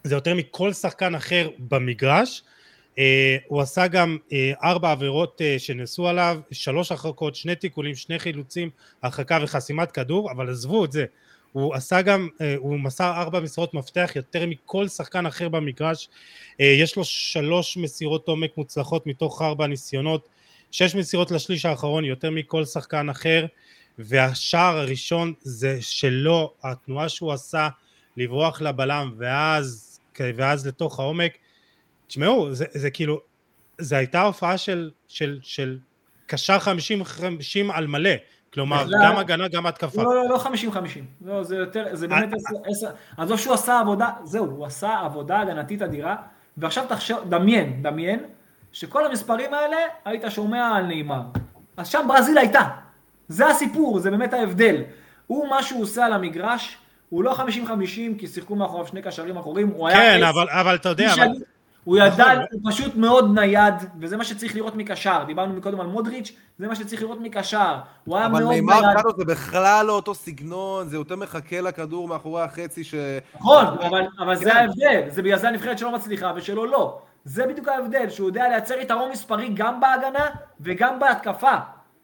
זה יותר מכל שחקן אחר במגרש. הוא עשה גם ארבע עבירות שנעשו עליו, שלוש הרחקות, שני תיקולים, שני חילוצים, הרחקה וחסימת כדור, אבל עזבו את זה, הוא עשה גם, הוא מסר ארבע מסירות מפתח יותר מכל שחקן אחר במגרש, יש לו שלוש מסירות עומק מוצלחות מתוך ארבע ניסיונות, שש מסירות לשליש האחרון יותר מכל שחקן אחר והשער הראשון זה שלו, התנועה שהוא עשה לברוח לבלם ואז, ואז לתוך העומק. תשמעו, זה, זה כאילו, זה הייתה הופעה של, של, של קשר חמישים חמישים על מלא. כלומר, בכלל- גם הגנה, גם התקפה. לא, לא, לא 50-50. לא, זה יותר, זה באמת אה, עשר, עשר, עזוב שהוא עשה עבודה, זהו, הוא עשה עבודה הגנתית אדירה, ועכשיו תחשוב, דמיין, דמיין, שכל המספרים האלה, היית שומע על נאמר. אז שם ברזיל הייתה. זה הסיפור, זה באמת ההבדל. הוא, מה שהוא עושה על המגרש, הוא לא 50-50, כי שיחקו מאחוריו שני קשרים אחורים, הוא היה... כן. אבל, אבל אתה יודע, אבל... הוא ידע, נכון. הוא פשוט מאוד נייד, וזה מה שצריך לראות מקשר. דיברנו מקודם על מודריץ', זה מה שצריך לראות מקשר. הוא היה אבל מאוד נאמר נייד. קאטו זה בכלל לא אותו סגנון, זה יותר מחכה לכדור מאחורי החצי ש... נכון, אבל, אבל זה כן. ההבדל, זה בגלל זה הנבחרת שלו מצליחה ושלו לא. זה בדיוק ההבדל, שהוא יודע לייצר יתרון מספרי גם בהגנה וגם בהתקפה.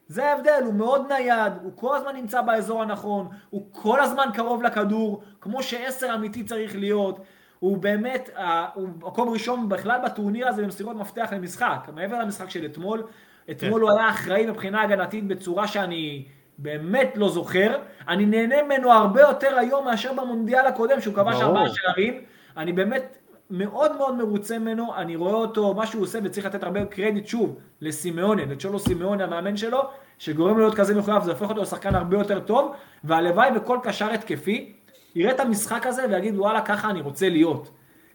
זה ההבדל, הוא מאוד נייד, הוא כל הזמן נמצא באזור הנכון, הוא כל הזמן קרוב לכדור, כמו שעשר אמיתי צריך להיות. הוא באמת, הוא מקום ראשון בכלל בטורניר הזה במסירות מפתח למשחק. מעבר למשחק של אתמול, אתמול הוא היה אחראי מבחינה הגנתית בצורה שאני באמת לא זוכר. אני נהנה ממנו הרבה יותר היום מאשר במונדיאל הקודם, שהוא כבש. ארבעה שערים. אני באמת מאוד מאוד מרוצה ממנו, אני רואה אותו, מה שהוא עושה, וצריך לתת הרבה קרדיט שוב לסימאונה, לצ'ולו סימאונה, המאמן שלו, שגורם להיות כזה מחויב, זה הופך אותו לשחקן הרבה יותר טוב, והלוואי וכל קשר התקפי יראה את המשחק הזה ויגיד וואלה ככה אני רוצה להיות.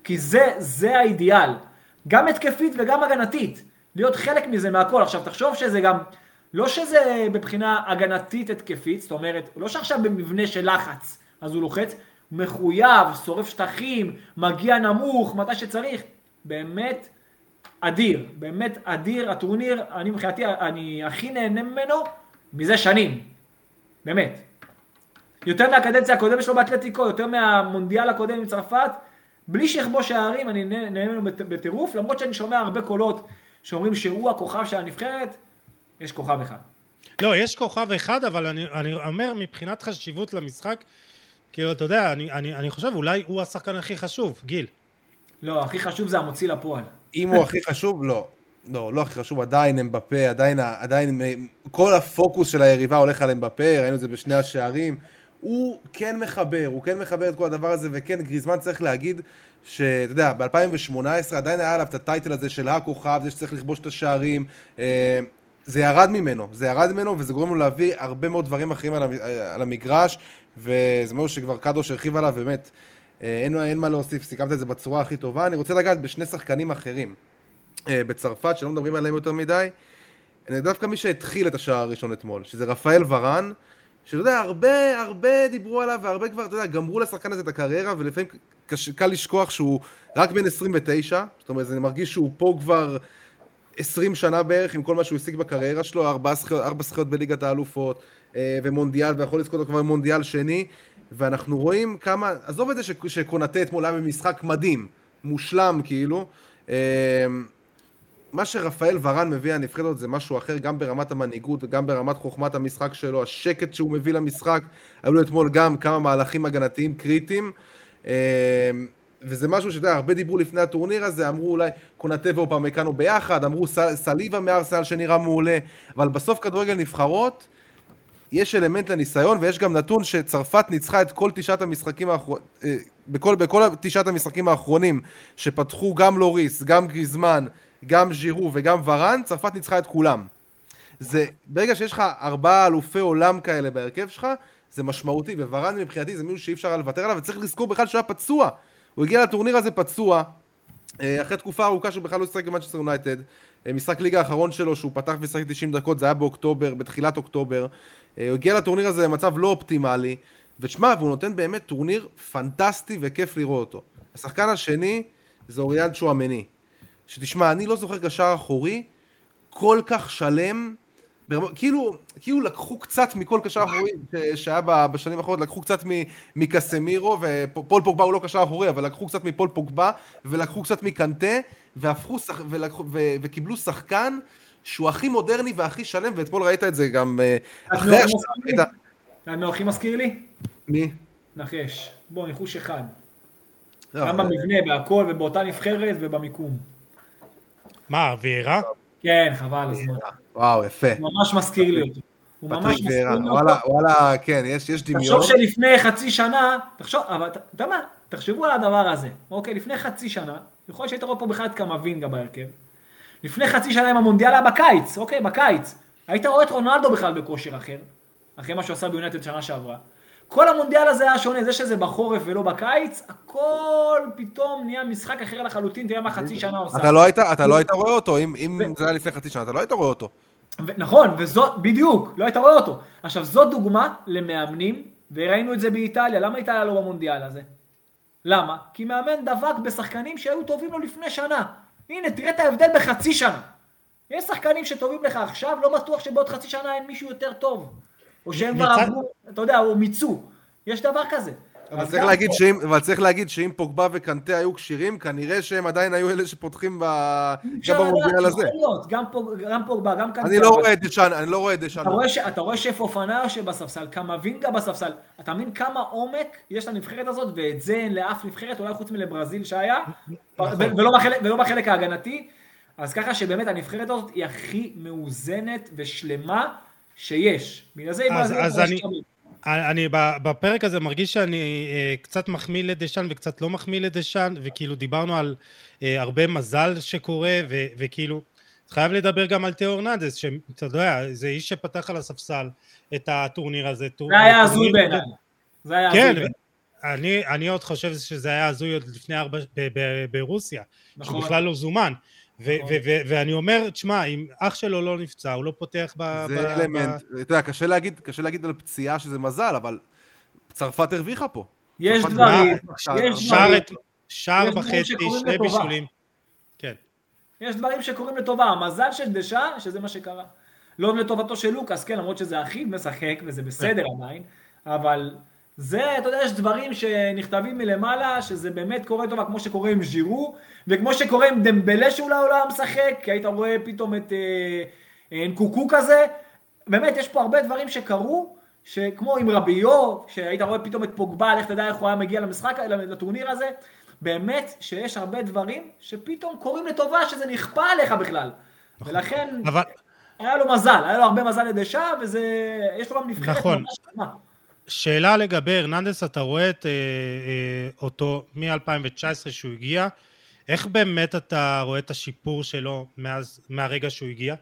כי זה, זה האידיאל. גם התקפית וגם הגנתית. להיות חלק מזה מהכל. עכשיו תחשוב שזה גם, לא שזה מבחינה הגנתית התקפית, זאת אומרת, לא שעכשיו במבנה של לחץ, אז הוא לוחץ, מחויב, שורף שטחים, מגיע נמוך, מתי שצריך. באמת אדיר, באמת אדיר. הטורניר, אני מבחינתי, אני הכי נהנה ממנו מזה שנים. באמת. יותר מהקדנציה הקודמת שלו באתלטיקו, יותר מהמונדיאל הקודם עם צרפת, בלי שיכבוש שערים, אני נה- נהנה ממנו בט- בטירוף, למרות שאני שומע הרבה קולות שאומרים שהוא הכוכב של הנבחרת, יש כוכב אחד. לא, יש כוכב אחד, אבל אני, אני אומר מבחינת חשיבות למשחק, כאילו, אתה יודע, אני, אני, אני חושב, אולי הוא השחקן הכי חשוב, גיל. לא, הכי חשוב זה המוציא לפועל. אם הוא הכי חשוב, לא. לא, לא הכי חשוב, עדיין אמבפה, עדיין, עדיין כל הפוקוס של היריבה הולך על אמבפה, ראינו את זה בשני השערים. הוא כן מחבר, הוא כן מחבר את כל הדבר הזה, וכן, גריזמן צריך להגיד שאתה יודע, ב-2018 עדיין היה עליו את הטייטל הזה של הכוכב, זה שצריך לכבוש את השערים. זה ירד ממנו, זה ירד ממנו, וזה גורם לו להביא הרבה מאוד דברים אחרים על, המ- על המגרש, וזה משהו שכבר קדוש הרחיב עליו, באמת, אה, אין, אין מה להוסיף, סיכמת את זה בצורה הכי טובה. אני רוצה לגעת בשני שחקנים אחרים. אה, בצרפת, שלא מדברים עליהם יותר מדי, אני דווקא מי שהתחיל את השער הראשון אתמול, שזה רפאל ורן, שאתה יודע, הרבה, הרבה דיברו עליו, והרבה כבר, אתה יודע, גמרו לשחקן הזה את הקריירה, ולפעמים קל לשכוח שהוא רק בן 29, זאת אומרת, אני מרגיש שהוא פה כבר 20 שנה בערך, עם כל מה שהוא השיג בקריירה שלו, ארבע זכיות, בליגת האלופות, אה, ומונדיאל, ויכול לזכות כבר מונדיאל שני, ואנחנו רואים כמה, עזוב את זה שקונטה אתמול היה במשחק מדהים, מושלם כאילו, אה, מה שרפאל ורן מביא לנבחרת זה משהו אחר, גם ברמת המנהיגות וגם ברמת חוכמת המשחק שלו, השקט שהוא מביא למשחק, היו לו אתמול גם כמה מהלכים הגנתיים קריטיים, אה, וזה משהו שאתה יודע, הרבה דיברו לפני הטורניר הזה, אמרו אולי קונטה ואופמקאנו ביחד, אמרו סל- סליבה מארסנל שנראה מעולה, אבל בסוף כדורגל נבחרות, יש אלמנט לניסיון, ויש גם נתון שצרפת ניצחה את כל תשעת המשחקים האחרונים, בכל, בכל תשעת המשחקים האחרונים, שפתחו גם לוריס, גם גריזמן, גם ז'ירו וגם ורן, צרפת ניצחה את כולם. זה, ברגע שיש לך ארבעה אלופי עולם כאלה בהרכב שלך, זה משמעותי, וורן מבחינתי זה מישהו שאי אפשר לוותר עליו, וצריך לזכור בכלל שהוא היה פצוע. הוא הגיע לטורניר הזה פצוע, אה, אחרי תקופה ארוכה שהוא בכלל לא שיחק במנצ'סטר יונייטד. אה, משחק ליגה האחרון שלו, שהוא פתח ושיחק 90 דקות, זה היה באוקטובר, בתחילת אוקטובר. אה, הוא הגיע לטורניר הזה במצב לא אופטימלי, ותשמע, והוא נותן באמת טורניר פנטסטי וכיף לראות אותו. השחקן השני זה אוריאן צ'ואמני. שתשמע, אני לא זוכר קשר אחורי כל כך שלם, כאילו, כאילו לקחו קצת מכל קשר אחורי שהיה ב- בשנים האחרונות, לקחו קצת מ- מקסמירו, ופול פוגבה הוא לא קשר אחורי, אבל לקחו קצת מפול פוגבה, ולקחו קצת מקנטה, והפכו, שח, ולקחו, ו, וקיבלו שחקן שהוא הכי מודרני והכי שלם, ואתמול ראית את זה גם אה, אחרי ראית... לי? אתה יודע מה הכי מזכיר לי? מי? נחש. בוא, ניחוש אחד. לא, גם במבנה, בהכל, ובאותה נבחרת ובמיקום. מה, ויירה? כן, חבל הזמן. וואו, יפה. ממש מזכיר לי אותו. הוא ממש מזכיר לי אותו. וואלה, וואלה, כן, יש, יש דמיון. תחשוב שלפני חצי שנה, תחשוב, אבל אתה יודע מה? תחשבו על הדבר הזה. אוקיי, לפני חצי שנה, יכול להיות שהיית רואה פה בכלל את קמבינגה בהרכב. לפני חצי שנה עם המונדיאל היה בקיץ, אוקיי, בקיץ. היית רואה את רונלדו בכלל בכושר אחר. אחרי מה שהוא עשה ביונייטד שנה שעברה. כל המונדיאל הזה היה שונה, זה שזה בחורף ולא בקיץ, הכל פתאום נהיה משחק אחר לחלוטין, תראה מה חצי שנה עושה. אתה לא היית, אתה לא היית רואה אותו, אם, אם זה היה לפני חצי שנה, אתה לא היית רואה אותו. ו- נכון, וזאת, בדיוק, לא היית רואה אותו. עכשיו, זאת דוגמה למאמנים, וראינו את זה באיטליה, למה איטליה לא במונדיאל הזה? למה? כי מאמן דבק בשחקנים שהיו טובים לו לפני שנה. הנה, תראה את ההבדל בחצי שנה. יש שחקנים שטובים לך עכשיו, לא בטוח שבעוד חצי שנה אין מישהו יותר טוב. או שהם כבר עברו, אתה יודע, או מיצו. יש דבר כזה. אבל צריך, להגיד פה- שאם, אבל צריך להגיד שאם פוגבה וקנטה היו כשירים, כנראה שהם עדיין היו אלה שפותחים ב... גם במונדיאל הזה. גם פוג- גם פוגבה, גם קנטה. אני לא רואה את דשאן, אני לא רואה את דשאן. אתה רואה, ש... אתה רואה שפופנה יושב בספסל, קמבינגה בספסל, אתה מבין כמה עומק יש לנבחרת הזאת, ואת זה אין לאף נבחרת, אולי חוץ מלברזיל שהיה, נכון. ולא, בחלק, ולא בחלק ההגנתי, אז ככה שבאמת הנבחרת הזאת היא הכי מאוזנת ושלמה שיש. בגלל זה היא אז- ברזיל אז אני- פעמים. אני בפרק הזה מרגיש שאני אה, קצת מחמיא לדשאן וקצת לא מחמיא לדשאן, וכאילו דיברנו על אה, הרבה מזל שקורה, ו- וכאילו, חייב לדבר גם על תיאו ארננדס, שאתה יודע, זה איש שפתח על הספסל את הטורניר הזה. זה היה הזוי בעיניי. זה היה הזוי כן, בעיניי. אני, אני עוד חושב שזה היה הזוי עוד לפני ארבע, ברוסיה, שהוא נכון. בכלל לא זומן. נכון. ואני אומר, תשמע, אם אח שלו לא נפצע, הוא לא פותח ב... זה אלמנט, אתה יודע, קשה להגיד, קשה להגיד על פציעה שזה מזל, אבל צרפת הרוויחה פה. יש דברים, יש דברים. שער וחצי, שני. בישולים. כן. יש דברים שקורים לטובה, המזל של דשא, שזה מה שקרה. לא לטובתו של לוקאס, כן, למרות שזה אחיו משחק, וזה בסדר עדיין, אבל זה, אתה יודע, יש דברים שנכתבים מלמעלה, שזה באמת קורה טובה, כמו שקורה עם ז'ירו, וכמו שקורה עם דמבלה שאולי הוא לא היה משחק, כי היית רואה פתאום את אה, אה, נקוקו כזה, באמת, יש פה הרבה דברים שקרו, שכמו עם רביו, שהיית רואה פתאום את פוגבה, לך תדע איך הוא היה מגיע למשחק, לטורניר הזה, באמת שיש הרבה דברים שפתאום קורים לטובה, שזה נכפה עליך בכלל. ולכן, אבל, היה לו מזל, היה לו הרבה מזל לדשא, וזה, יש לו גם נבחרת נכון. ממש. שאלה לגבי הרננדס, אתה רואה את, אה, אה, אותו מ-2019 שהוא הגיע, איך באמת אתה רואה את השיפור שלו מאז, מהרגע שהוא הגיע?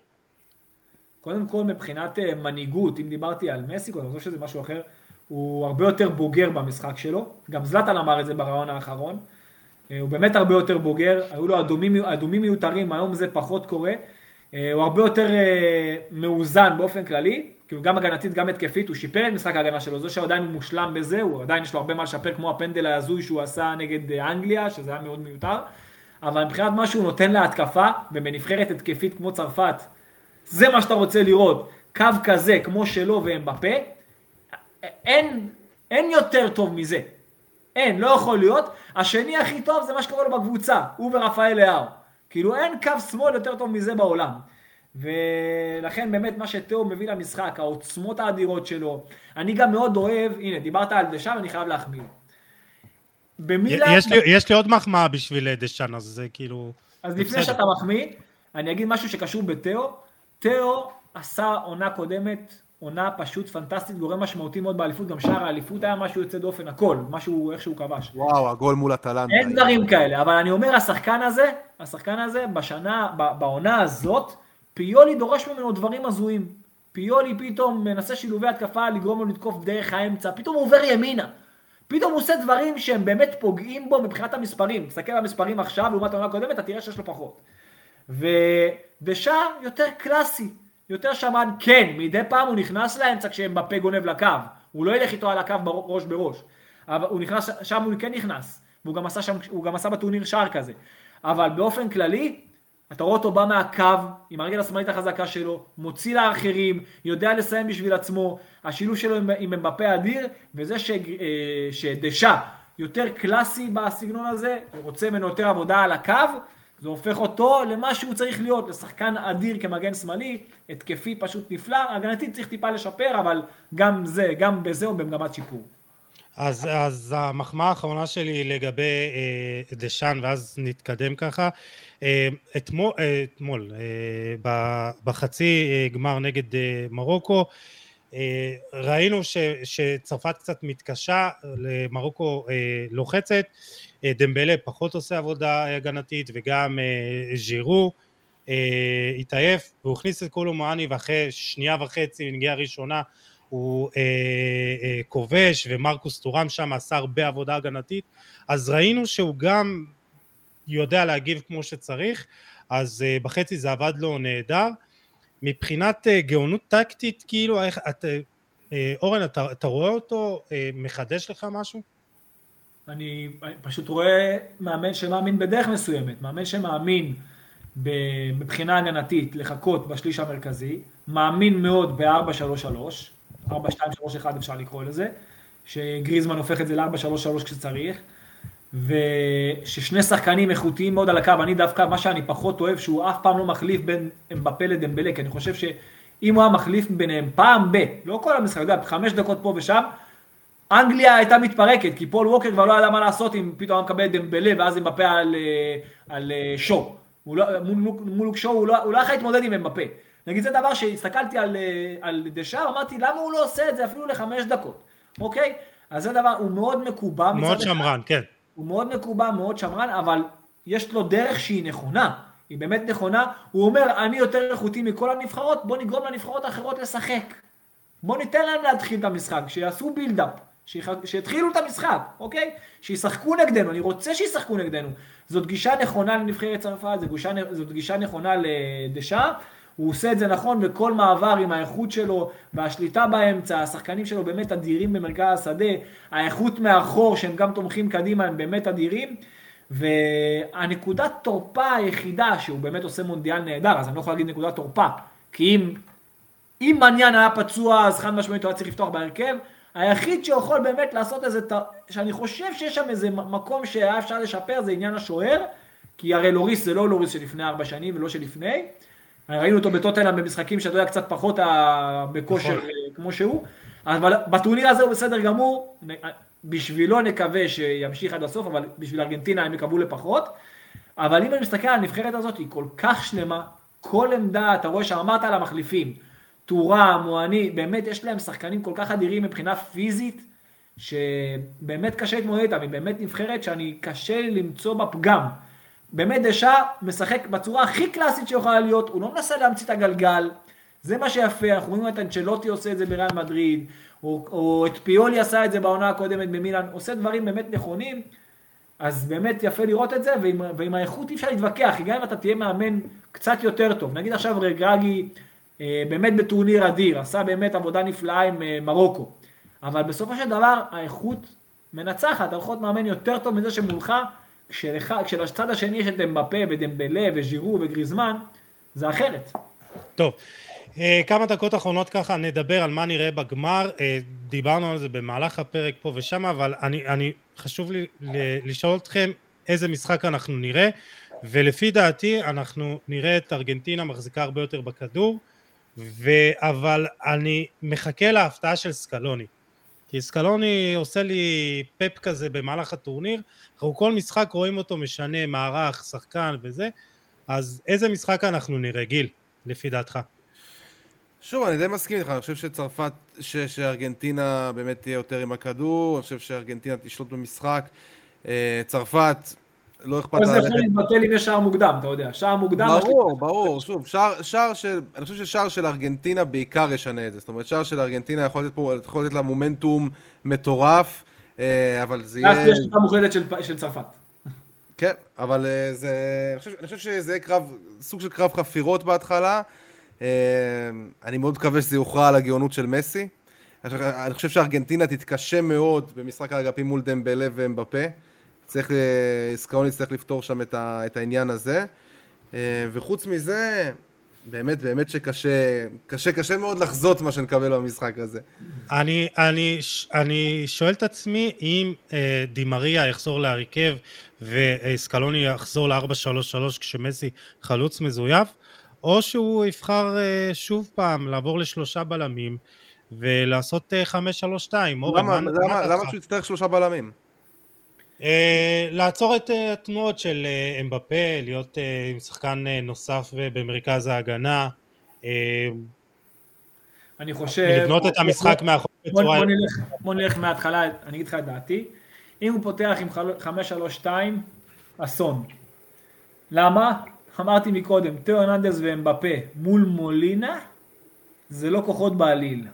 קודם כל מבחינת אה, מנהיגות, אם דיברתי על מסיקו, אני חושב שזה משהו אחר, הוא הרבה יותר בוגר במשחק שלו, גם זלטן אמר את זה ברעיון האחרון, אה, הוא באמת הרבה יותר בוגר, היו לו אדומים, אדומים מיותרים, היום זה פחות קורה, הוא הרבה יותר אה, מאוזן באופן כללי, כאילו גם הגנתית גם התקפית, הוא שיפר את משחק ההגנה שלו, זה שעדיין הוא מושלם בזה, הוא עדיין יש לו הרבה מה לשפר כמו הפנדל ההזוי שהוא עשה נגד אה, אנגליה, שזה היה מאוד מיותר, אבל מבחינת מה שהוא נותן להתקפה, ובנבחרת התקפית כמו צרפת, זה מה שאתה רוצה לראות, קו כזה כמו שלו ואמבפה, אין, אין יותר טוב מזה. אין, לא יכול להיות. השני הכי טוב זה מה שקורה לו בקבוצה, הוא ורפאל לאהו. כאילו אין קו שמאל יותר טוב מזה בעולם. ולכן באמת מה שתאו מביא למשחק, העוצמות האדירות שלו. אני גם מאוד אוהב, הנה, דיברת על דשא ואני חייב להחמיא. במילאן... יש לי, יש לי עוד מחמאה בשביל דשאן, אז זה כאילו... אז זה לפני בסדר. שאתה מחמיא, אני אגיד משהו שקשור בתאו. תאו עשה עונה קודמת, עונה פשוט פנטסטית, גורם משמעותי מאוד באליפות, גם שער האליפות היה משהו יוצא דופן, הכל, משהו, איך שהוא כבש. וואו, הגול מול אטלנטה. אין דברים כאלה, אבל אני אומר, השחקן הזה, השחקן הזה, בשנה, בעונה הזאת, פיולי דורש ממנו דברים הזויים. פיולי פתאום מנסה שילובי התקפה לגרום לו לתקוף דרך האמצע, פתאום הוא עובר ימינה. פתאום הוא עושה דברים שהם באמת פוגעים בו מבחינת המספרים. תסתכל על המספרים עכשיו, לעומת העונה הקודמת, אתה תראה שיש לו פחות. ודשא יותר קלאסי, יותר שמן, כן, מדי פעם הוא נכנס לאמצע כשאמבפה גונב לקו, הוא לא ילך איתו על הקו ראש בראש, אבל הוא נכנס, שם הוא כן נכנס, והוא גם עשה, שם, גם עשה בטורניר שער כזה, אבל באופן כללי, אתה רואה אותו בא מהקו, עם הרגל השמאלית החזקה שלו, מוציא לאחרים, יודע לסיים בשביל עצמו, השילוב שלו עם, עם אמבפה אדיר, וזה ש, אה, שדשא יותר קלאסי בסגנון הזה, הוא רוצה ממנו יותר עבודה על הקו, זה הופך אותו למה שהוא צריך להיות, לשחקן אדיר כמגן שמאלי, התקפי פשוט נפלא, הגנתית צריך טיפה לשפר, אבל גם זה, גם בזה הוא במגמת שיפור. אז, אז המחמאה האחרונה שלי לגבי אה, דשאן, ואז נתקדם ככה. אה, אתמול, אה, אתמול אה, בחצי אה, גמר נגד אה, מרוקו, אה, ראינו ש, שצרפת קצת מתקשה, למרוקו אה, לוחצת, אה, דמבלה פחות עושה עבודה הגנתית, וגם אה, ז'ירו אה, התעייף, והוא הכניס את קולו מואני, ואחרי שנייה וחצי, נגיעה ראשונה, הוא אה, אה, כובש, ומרקוס טורם שם עשה הרבה עבודה הגנתית, אז ראינו שהוא גם יודע להגיב כמו שצריך, אז אה, בחצי זה עבד לו נהדר. מבחינת אה, גאונות טקטית, כאילו, איך, את, אה, אה, אורן, אתה, אתה רואה אותו אה, מחדש לך משהו? אני פשוט רואה מאמן שמאמין בדרך מסוימת, מאמן שמאמין מבחינה הגנתית לחכות בשליש המרכזי, מאמין מאוד ב-4-3-3, 4-2-3-1 אפשר לקרוא לזה, שגריזמן הופך את זה ל-4-3-3 כשצריך, וששני שחקנים איכותיים מאוד על הקו, אני דווקא, מה שאני פחות אוהב, שהוא אף פעם לא מחליף בין אמבפה לדמבלה, כי אני חושב שאם הוא היה מחליף ביניהם פעם ב, לא כל המשחק, אתה יודע, חמש דקות פה ושם, אנגליה הייתה מתפרקת, כי פול ווקר כבר לא ידע מה לעשות אם פתאום היה מקבל דמבלה ואז אמבפה על, אה, על אה, שואו. לא, מול, מול שואו הוא לא, הוא לא יכול להתמודד עם אמבפה. נגיד זה דבר שהסתכלתי על, אה, על דשאר, אמרתי למה הוא לא עושה את זה אפילו לחמש דקות, אוקיי? אז זה דבר, הוא מאוד מקובע. מאוד שמרן, כן. הוא מאוד מקובע, מאוד שמרן, אבל יש לו דרך שהיא נכונה. היא באמת נכונה. הוא אומר, אני יותר איכותי מכל הנבחרות, בוא נגרום לנבחרות האחרות לשחק. בוא ניתן להם להתחיל את המשחק, שיעשו בילדאפ. שיתחילו את המשחק, אוקיי? שישחקו נגדנו, אני רוצה שישחקו נגדנו. זאת גישה נכונה לנבחרת צרפת, זאת זאת גישה נכונה לדשא, הוא עושה את זה נכון בכל מעבר עם האיכות שלו והשליטה באמצע, השחקנים שלו באמת אדירים במרכז השדה, האיכות מאחור שהם גם תומכים קדימה הם באמת אדירים. והנקודת תורפה היחידה שהוא באמת עושה מונדיאל נהדר, אז אני לא יכול להגיד נקודת תורפה, כי אם, אם מניין היה פצוע אז חד משמעית הוא היה צריך לפתוח בהרכב, היחיד שיכול באמת לעשות איזה, שאני חושב שיש שם איזה מקום שהיה אפשר לשפר זה עניין השוער, כי הרי לוריס זה לא לוריס שלפני ארבע שנים ולא שלפני, ראינו אותו בטוטנאם במשחקים שאתה יודע קצת פחות בכושר נכון. אה, כמו שהוא, אבל בטורניר הזה הוא בסדר גמור, בשבילו נקווה שימשיך עד הסוף, אבל בשביל ארגנטינה הם יקבלו לפחות, אבל אם אני מסתכל על הנבחרת הזאת, היא כל כך שלמה, כל עמדה, אתה רואה שאמרת על המחליפים, טורם, מואני, באמת יש להם שחקנים כל כך אדירים מבחינה פיזית, שבאמת קשה להתמודד איתם, היא באמת נבחרת שאני קשה למצוא בה פגם. באמת דשא משחק בצורה הכי קלאסית שיכולה להיות, הוא לא מנסה להמציא את הגלגל, זה מה שיפה, אנחנו רואים את אנצ'לוטי עושה את זה בריאל מדריד, או, או את פיולי עשה את זה בעונה הקודמת במילאן, עושה דברים באמת נכונים, אז באמת יפה לראות את זה, ועם, ועם האיכות אי אפשר להתווכח, גם אם אתה תהיה מאמן קצת יותר טוב, נגיד עכשיו רגרגי באמת בטורניר אדיר, עשה באמת עבודה נפלאה עם אה, מרוקו, אבל בסופו של דבר האיכות מנצחת, להיות מאמן יותר טוב מזה שמולך, כשלצד השני יש את אמבפה ודמבלה וז'ירו וגריזמן, זה אחרת. טוב, אה, כמה דקות אחרונות ככה נדבר על מה נראה בגמר, דיברנו על זה במהלך הפרק פה ושם, אבל אני, אני חשוב לי לשאול אתכם איזה משחק אנחנו נראה, ולפי דעתי אנחנו נראה את ארגנטינה מחזיקה הרבה יותר בכדור, ו... אבל אני מחכה להפתעה של סקלוני. כי סקלוני עושה לי פפ כזה במהלך הטורניר, אנחנו כל משחק רואים אותו משנה מערך, שחקן וזה, אז איזה משחק אנחנו נראה, גיל, לפי דעתך? שוב, אני די מסכים איתך, אני חושב שצרפת, ש, שארגנטינה באמת תהיה יותר עם הכדור, אני חושב שארגנטינה תשלוט במשחק. אה, צרפת, לא אכפת לה... זה יכול להתבטל אם יש שער מוקדם, אתה יודע, שער מוקדם... ברור, ברור, שוב, שער, שער של... אני חושב ששער של ארגנטינה בעיקר ישנה את זה. זאת אומרת, שער של ארגנטינה יכול לתת, פה, יכול לתת לה מומנטום מטורף, אה, אבל זה יהיה... אז יש תקופה מוחלטת של, של צרפת. כן, אבל אה, זה... אני חושב, אני חושב שזה יהיה קרב, סוג של קרב חפירות בהתחלה. אה, אני מאוד מקווה שזה יוכרע על הגאונות של מסי. אני חושב שארגנטינה תתקשה מאוד במשחק האגפים מול דמבלה ואמבפה. צריך, אה, סקאוני צריך לפתור שם את, ה, את העניין הזה. אה, וחוץ מזה, באמת, באמת שקשה, קשה, קשה מאוד לחזות מה שנקבל במשחק הזה. אני, אני, אני שואל את עצמי אם אה, דימריה יחזור להרכב וסקלוני יחזור ל-4-3-3 כשמסי חלוץ מזויף, או שהוא יבחר אה, שוב פעם לעבור לשלושה בלמים ולעשות אה, 5-3-2. למה, למה, למה שהוא יצטרך שלושה בלמים? Uh, לעצור את uh, התנועות של uh, אמבפה, להיות uh, עם שחקן uh, נוסף במרכז ההגנה. Uh, אני חושב... לבנות את המשחק מאחור בצורה... בוא נלך מההתחלה, אני אגיד לך את דעתי. אם הוא פותח עם 5-3-2, אסון. למה? אמרתי מקודם, תיאו ארננדס ואמבפה מול מולינה, זה לא כוחות בעליל.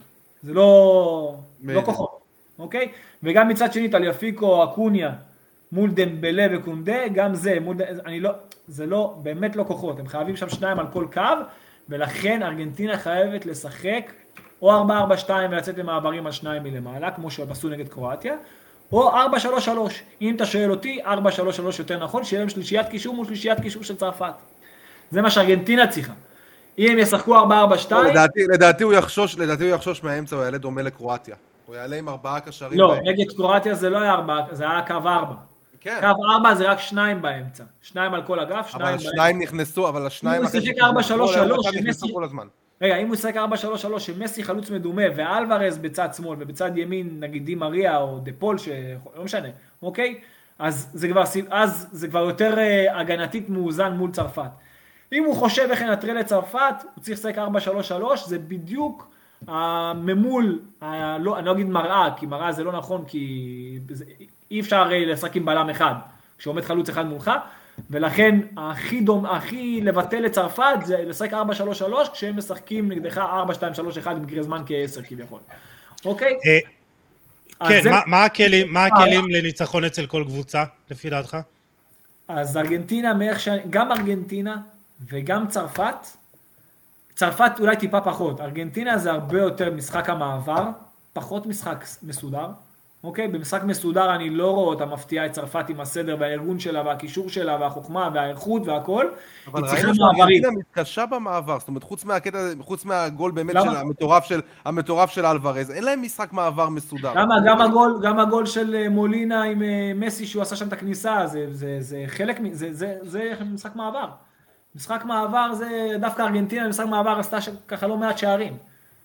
זה לא, לא. כוחות, אוקיי? וגם מצד שני טליאפיקו, אקוניה, מול דמבלה וקונדה, גם זה, מול, אני לא, זה לא, באמת לא כוחות, הם חייבים שם שניים על כל קו, ולכן ארגנטינה חייבת לשחק או 4-4-2 ולצאת למעברים על שניים מלמעלה, כמו שהם עשו נגד קרואטיה, או 4-3-3, אם אתה שואל אותי, 4-3-3 יותר נכון, שיהיה להם שלישיית קישור מול שלישיית קישור של צרפת. זה מה שארגנטינה צריכה. אם הם ישחקו 4-4-2, לדעתי, לדעתי הוא יחשוש, לדעתי הוא יחשוש מהאמצע, הוא יעלה דומה לקרואטיה. הוא יעלה עם ארבעה קשרים. לא. נגד קרואטיה זה לא היה 4, זה היה קו 4. כן, קו 4 זה רק שניים באמצע. שניים על כל אגף, שניים אבל באמצע. השניים נכנסו, אבל השניים... הוא אחרי שיחק 4-3-3, גול, הם שמסי-. רגע, אם הוא ישחק 4-3-3 שמסי חלוץ מדומה ואלוורז בצד שמאל ובצד ימין נגיד די מריה או דה פול, ש... לא משנה, אוקיי? אז זה כבר, אז זה כבר יותר אה, הגנתית מאוזן מול צרפת. אם הוא חושב איך לנטרל את צרפת, הוא צריך לשחק 4-3-3, זה בדיוק הממול, ה... לא, אני לא אגיד מראה, כי מראה זה לא נכון, כי זה... אי אפשר הרי לשחק עם בלם אחד, כשעומד חלוץ אחד מולך, ולכן הכי, דומ... הכי לבטל את צרפת זה לשחק 4-3-3 כשהם משחקים נגדך 4-2-3-1 במקרה זמן כ-10 כביכול. אוקיי? אה, כן, זה- מה- מה הכלים- מה הכלים לניצחון אצל כל קבוצה, לפי דעתך? אז ארגנטינה, מאיך ש... גם ארגנטינה וגם צרפת, צרפת אולי טיפה פחות, ארגנטינה זה הרבה יותר משחק המעבר, פחות משחק מסודר, אוקיי? במשחק מסודר אני לא רואה אותה מפתיעה את צרפת עם הסדר והארגון שלה והקישור שלה והחוכמה והאיכות והכל, אבל ראינו. שארגנטינה מתקשה במעבר, זאת אומרת, חוץ מהקטע, חוץ מהגול באמת למה? של המטורף של, המטורף של אלוורז, אין להם משחק מעבר מסודר. גם, גם, הגול, גם הגול של אה, מולינה עם אה, מסי שהוא עשה שם את הכניסה, זה, זה, זה חלק, זה, זה, זה משחק מעבר. משחק מעבר זה, דווקא ארגנטינה במשחק מעבר עשתה ככה לא מעט שערים.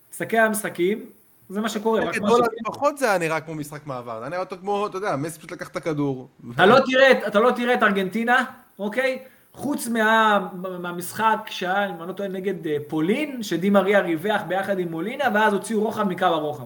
תסתכל על המשחקים, זה מה שקורה. רק מה גדול, ש- לפחות זה היה נראה כמו משחק מעבר, זה היה נראה אותו כמו, אתה יודע, מסי פשוט לקח את הכדור. אתה לא תראה, את- אתה לא תראה את ארגנטינה, אוקיי? חוץ מה, מהמשחק שהיה, אם אני לא טועה, נגד אה, פולין, שדי מריה ריווח ביחד עם מולינה, ואז הוציאו רוחב מקו הרוחב.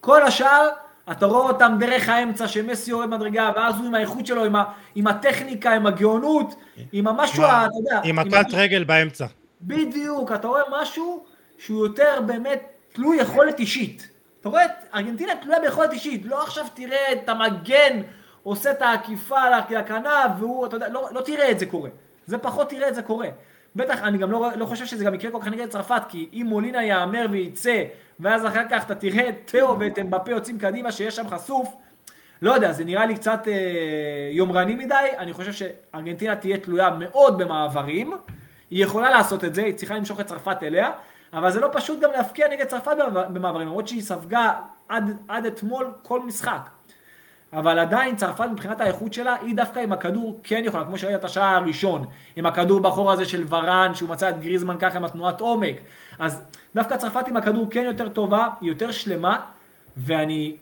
כל השאר, אתה רואה אותם דרך האמצע, שמסי יורד מדרגה, ואז הוא עם האיכות שלו, עם, ה, עם הטכניקה, עם הגאונות, עם המשהו, מה- אתה יודע, עם עם הקט רגל באמצע. בדיוק, אתה רואה משהו שהוא יותר באמת תלוי יכולת אישית. אתה רואה את ארגנטינה תלויה ביכולת אישית, לא עכשיו תראה את המגן עושה את העקיפה לכנף והוא, אתה יודע, לא, לא תראה את זה קורה. זה פחות תראה את זה קורה. בטח, אני גם לא, לא חושב שזה גם יקרה כל כך נגד צרפת, כי אם מולינה יאמר וייצא, ואז אחר כך אתה תראה את תאו ואת אמבפה יוצאים קדימה שיש שם חשוף, לא יודע, זה נראה לי קצת אה, יומרני מדי, אני חושב שארגנטינה תהיה תלויה מאוד במעברים, היא יכולה לעשות את זה, היא צריכה למשוך את צרפת אליה, אבל זה לא פשוט גם להפקיע נגד צרפת במעבר- במעברים, למרות שהיא ספגה עד, עד אתמול כל משחק. אבל עדיין צרפת מבחינת האיכות שלה, היא דווקא עם הכדור כן יכולה, כמו שראית את השער הראשון, עם הכדור בחור הזה של ורן, שהוא מצא את גריזמן ככה עם התנועת עומק. אז דווקא צרפת עם הכדור כן יותר טובה, היא יותר שלמה, ואני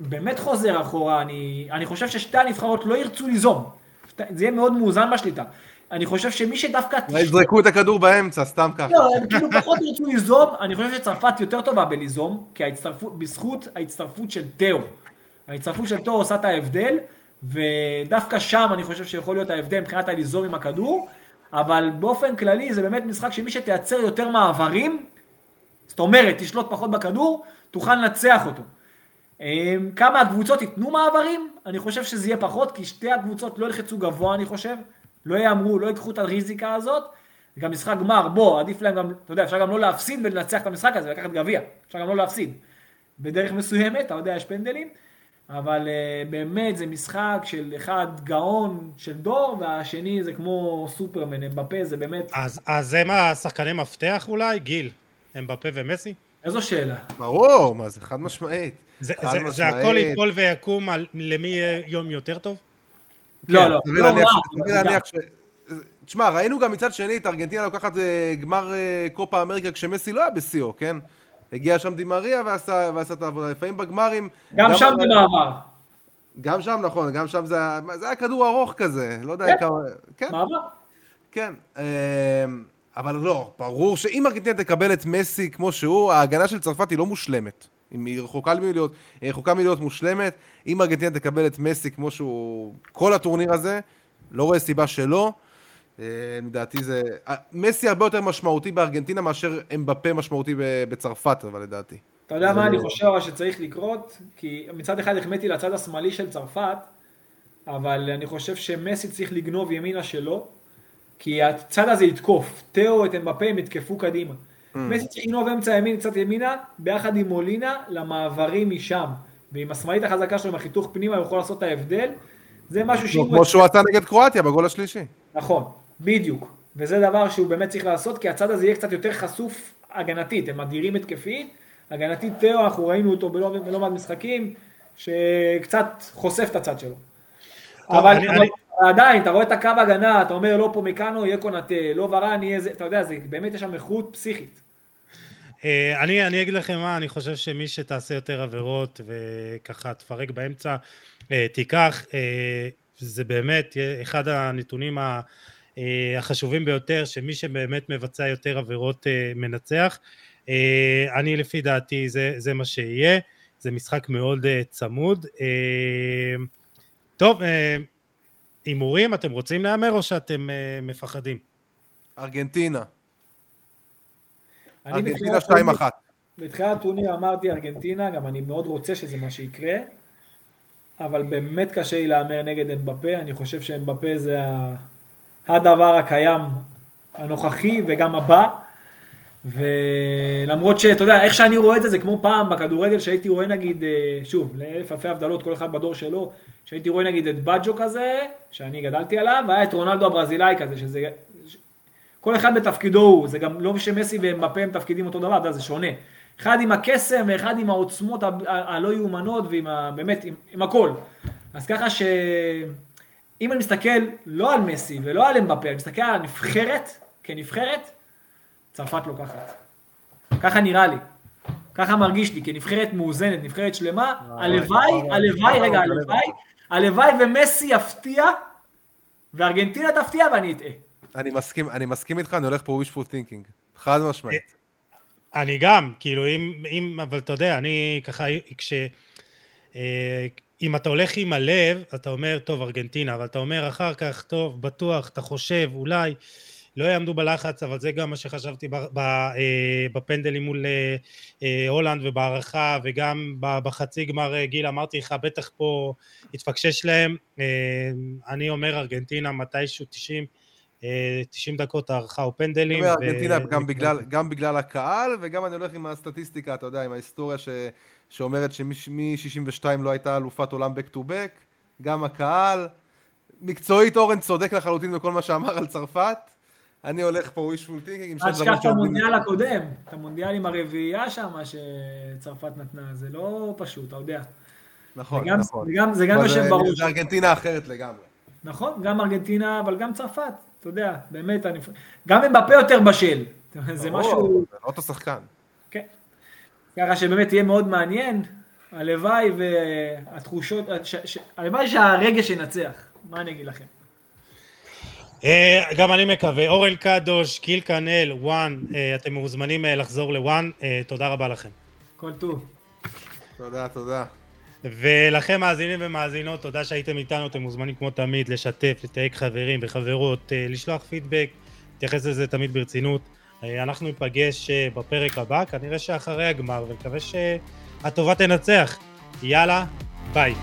באמת חוזר אחורה, אני, אני חושב ששתי הנבחרות לא ירצו ליזום. זה יהיה מאוד מאוזן בשליטה. אני חושב שמי שדווקא... אולי יזרקו את הכדור באמצע, סתם ככה. לא, הם כאילו פחות ירצו ליזום, אני חושב שצרפת יותר טובה בליזום, כי ההצטרפות, בזכות ההצטרפות של תאו. ההצטרפות של תאו עושה את ההבדל, ודווקא שם אני חושב שיכול להיות ההבדל מבחינת הליזום עם הכדור, אבל באופן כללי זה באמת משחק שמי שתייצר יותר מעברים, זאת אומרת, תשלוט פחות בכדור, תוכל לנצח אותו. אמ, כמה הקבוצות ייתנו מעברים? אני חושב שזה יהיה פחות, כי שתי הקבוצות לא ילחצו גבוה, אני חושב. לא יאמרו, לא ייקחו את הריזיקה הזאת. גם משחק גמר, בוא, עדיף להם גם, אתה יודע, אפשר גם לא להפסיד ולנצח את המשחק הזה, לקחת גביע. אפשר גם לא להפסיד. בדרך מסוימת, אתה יודע, יש פנדלים. אבל uh, באמת זה משחק של אחד גאון של דור, והשני זה כמו סופרמן, אמבפה, זה באמת... אז אז הם השחקני מפתח אולי? גיל, אמבפה ומסי? איזו שאלה. ברור, מה זה, חד משמעית. זה, חד זה, זה. הכל ייפול ויקום על למי יהיה יום יותר טוב? לא, לא, סביר לא להניח רע, ש... תשמע, ראינו גם מצד שני את ארגנטינה לוקחת אה, גמר אה, קופה אמריקה כשמסי לא היה בשיאו, כן? הגיע שם דימריה ועשה ועשה את העבודה. לפעמים בגמרים... גם שם זה מעבר. גם שם, נכון, גם שם זה זה היה כדור ארוך כזה, לא יודע כן. כמה... כן, מעבר. כן. אמ, אבל לא, ברור שאם ארגנטינה תקבל את מסי כמו שהוא, ההגנה של צרפת היא לא מושלמת. אם היא רחוקה מלהיות, היא רחוקה מלהיות מושלמת. אם ארגנטינה תקבל את מסי כמו שהוא כל הטורניר הזה, לא רואה סיבה שלא. אה, לדעתי זה... אה, מסי הרבה יותר משמעותי בארגנטינה מאשר אמבפה משמעותי ב- בצרפת, אבל לדעתי. אתה יודע מה אני חושב שצריך לקרות? כי מצד אחד החמאתי לצד השמאלי של צרפת, אבל אני חושב שמסי צריך לגנוב ימינה שלו, כי הצד הזה יתקוף. תאו את אמבפה הם יתקפו קדימה. מסי צריך לגנוב אמצע ימין, קצת ימינה, ביחד עם מולינה, למעברים משם. ועם השמאלית החזקה שלו, עם החיתוך פנימה, הוא יכול לעשות את ההבדל. זה משהו שאם... כמו שהוא עשה נגד קרואטיה בגול השלישי. נכון, בדיוק. וזה דבר שהוא באמת צריך לעשות, כי הצד הזה יהיה קצת יותר חשוף הגנתית. הם מדירים התקפית. הגנתית תאו, אנחנו ראינו אותו בלא מעט משחקים, שקצת חושף את הצד שלו. אבל. עדיין, אתה רואה את הקו הגנה, אתה אומר לא פה מקאנו, יהיה קונאטה, לא ורן, יהיה זה, אתה יודע, זה באמת יש שם איכות פסיכית. אה, אני, אני אגיד לכם מה, אני חושב שמי שתעשה יותר עבירות וככה תפרק באמצע, אה, תיקח, אה, זה באמת אחד הנתונים החשובים ביותר, שמי שבאמת מבצע יותר עבירות מנצח. אני לפי דעתי זה, זה מה שיהיה, זה משחק מאוד צמוד. טוב, הימורים, אתם רוצים להמר או שאתם מפחדים? ארגנטינה. ארגנטינה 2-1. בתחילת הטורניר אמרתי ארגנטינה, גם אני מאוד רוצה שזה מה שיקרה, אבל באמת קשה לי להמר נגד אמבפה, אני חושב שאמבפה זה הדבר הקיים הנוכחי וגם הבא, ולמרות שאתה יודע, איך שאני רואה את זה, זה כמו פעם בכדורגל שהייתי רואה נגיד, אה, שוב, לאלף אלפי הבדלות, כל אחד בדור שלו, שהייתי רואה נגיד את בג'ו כזה, שאני גדלתי עליו, והיה את רונלדו הברזילאי כזה, שזה כל אחד בתפקידו הוא, זה גם לא שמסי ומפה הם תפקידים אותו דבר, זה שונה. אחד עם הקסם ואחד עם העוצמות הלא יאומנות ועם ה... באמת, עם, עם הכל. אז ככה שאם אני מסתכל לא על מסי ולא על אמבפה, אני מסתכל על הנבחרת, כנבחרת, צרפת לוקחת. ככה נראה לי. ככה מרגיש לי, כנבחרת מאוזנת, נבחרת שלמה, הלוואי, הלוואי, רגע, הלוואי, הלוואי ומסי יפתיע, וארגנטינה תפתיע ואני אטעה. אני מסכים, אני מסכים איתך, אני הולך פה wishful thinking, חד משמעית. אני גם, כאילו, אם, אם, אבל אתה יודע, אני ככה, כש... אה, אם אתה הולך עם הלב, אתה אומר, טוב, ארגנטינה, אבל אתה אומר אחר כך, טוב, בטוח, אתה חושב, אולי, לא יעמדו בלחץ, אבל זה גם מה שחשבתי אה, בפנדלים מול אה, הולנד ובהערכה, וגם בחצי גמר גיל, אמרתי לך, בטח פה התפקשש להם. אני אומר, ארגנטינה, מתישהו 90, 90 דקות הערכה או פנדלים. אני אומר, ארגנטינה גם, בגלל, גם בגלל הקהל, וגם אני הולך עם הסטטיסטיקה, אתה יודע, עם ההיסטוריה ש, שאומרת שמ-62 לא הייתה אלופת עולם back to back, גם הקהל. מקצועית אורן צודק לחלוטין בכל מה שאמר על צרפת. אני הולך פה wishful thinking. אל תשכח את המונדיאל הקודם, את המונדיאל עם הרביעייה שם שצרפת נתנה, זה לא פשוט, אתה יודע. נכון, וגם, נכון. וגם, זה גם יושב בראש. זה ארגנטינה אחרת לגמרי. נכון, גם ארגנטינה, אבל גם צרפת. אתה יודע, באמת, אני... גם אם בפה יותר בשל. זה משהו... זה לא אותו שחקן. כן. ככה שבאמת יהיה מאוד מעניין. הלוואי והתחושות, הלוואי שהרגש ינצח. מה אני אגיד לכם? אה, גם אני מקווה. אורן קדוש, קיל קנאל, וואן, אה, אתם מוזמנים אה, לחזור לוואן. תודה רבה לכם. כל טוב. תודה, תודה. ולכם מאזינים ומאזינות, תודה שהייתם איתנו, אתם מוזמנים כמו תמיד לשתף, לתייג חברים וחברות, אה, לשלוח פידבק, להתייחס לזה תמיד ברצינות. אה, אנחנו ניפגש אה, בפרק הבא, כנראה שאחרי הגמר, ונקווה שהטובה תנצח. יאללה, ביי.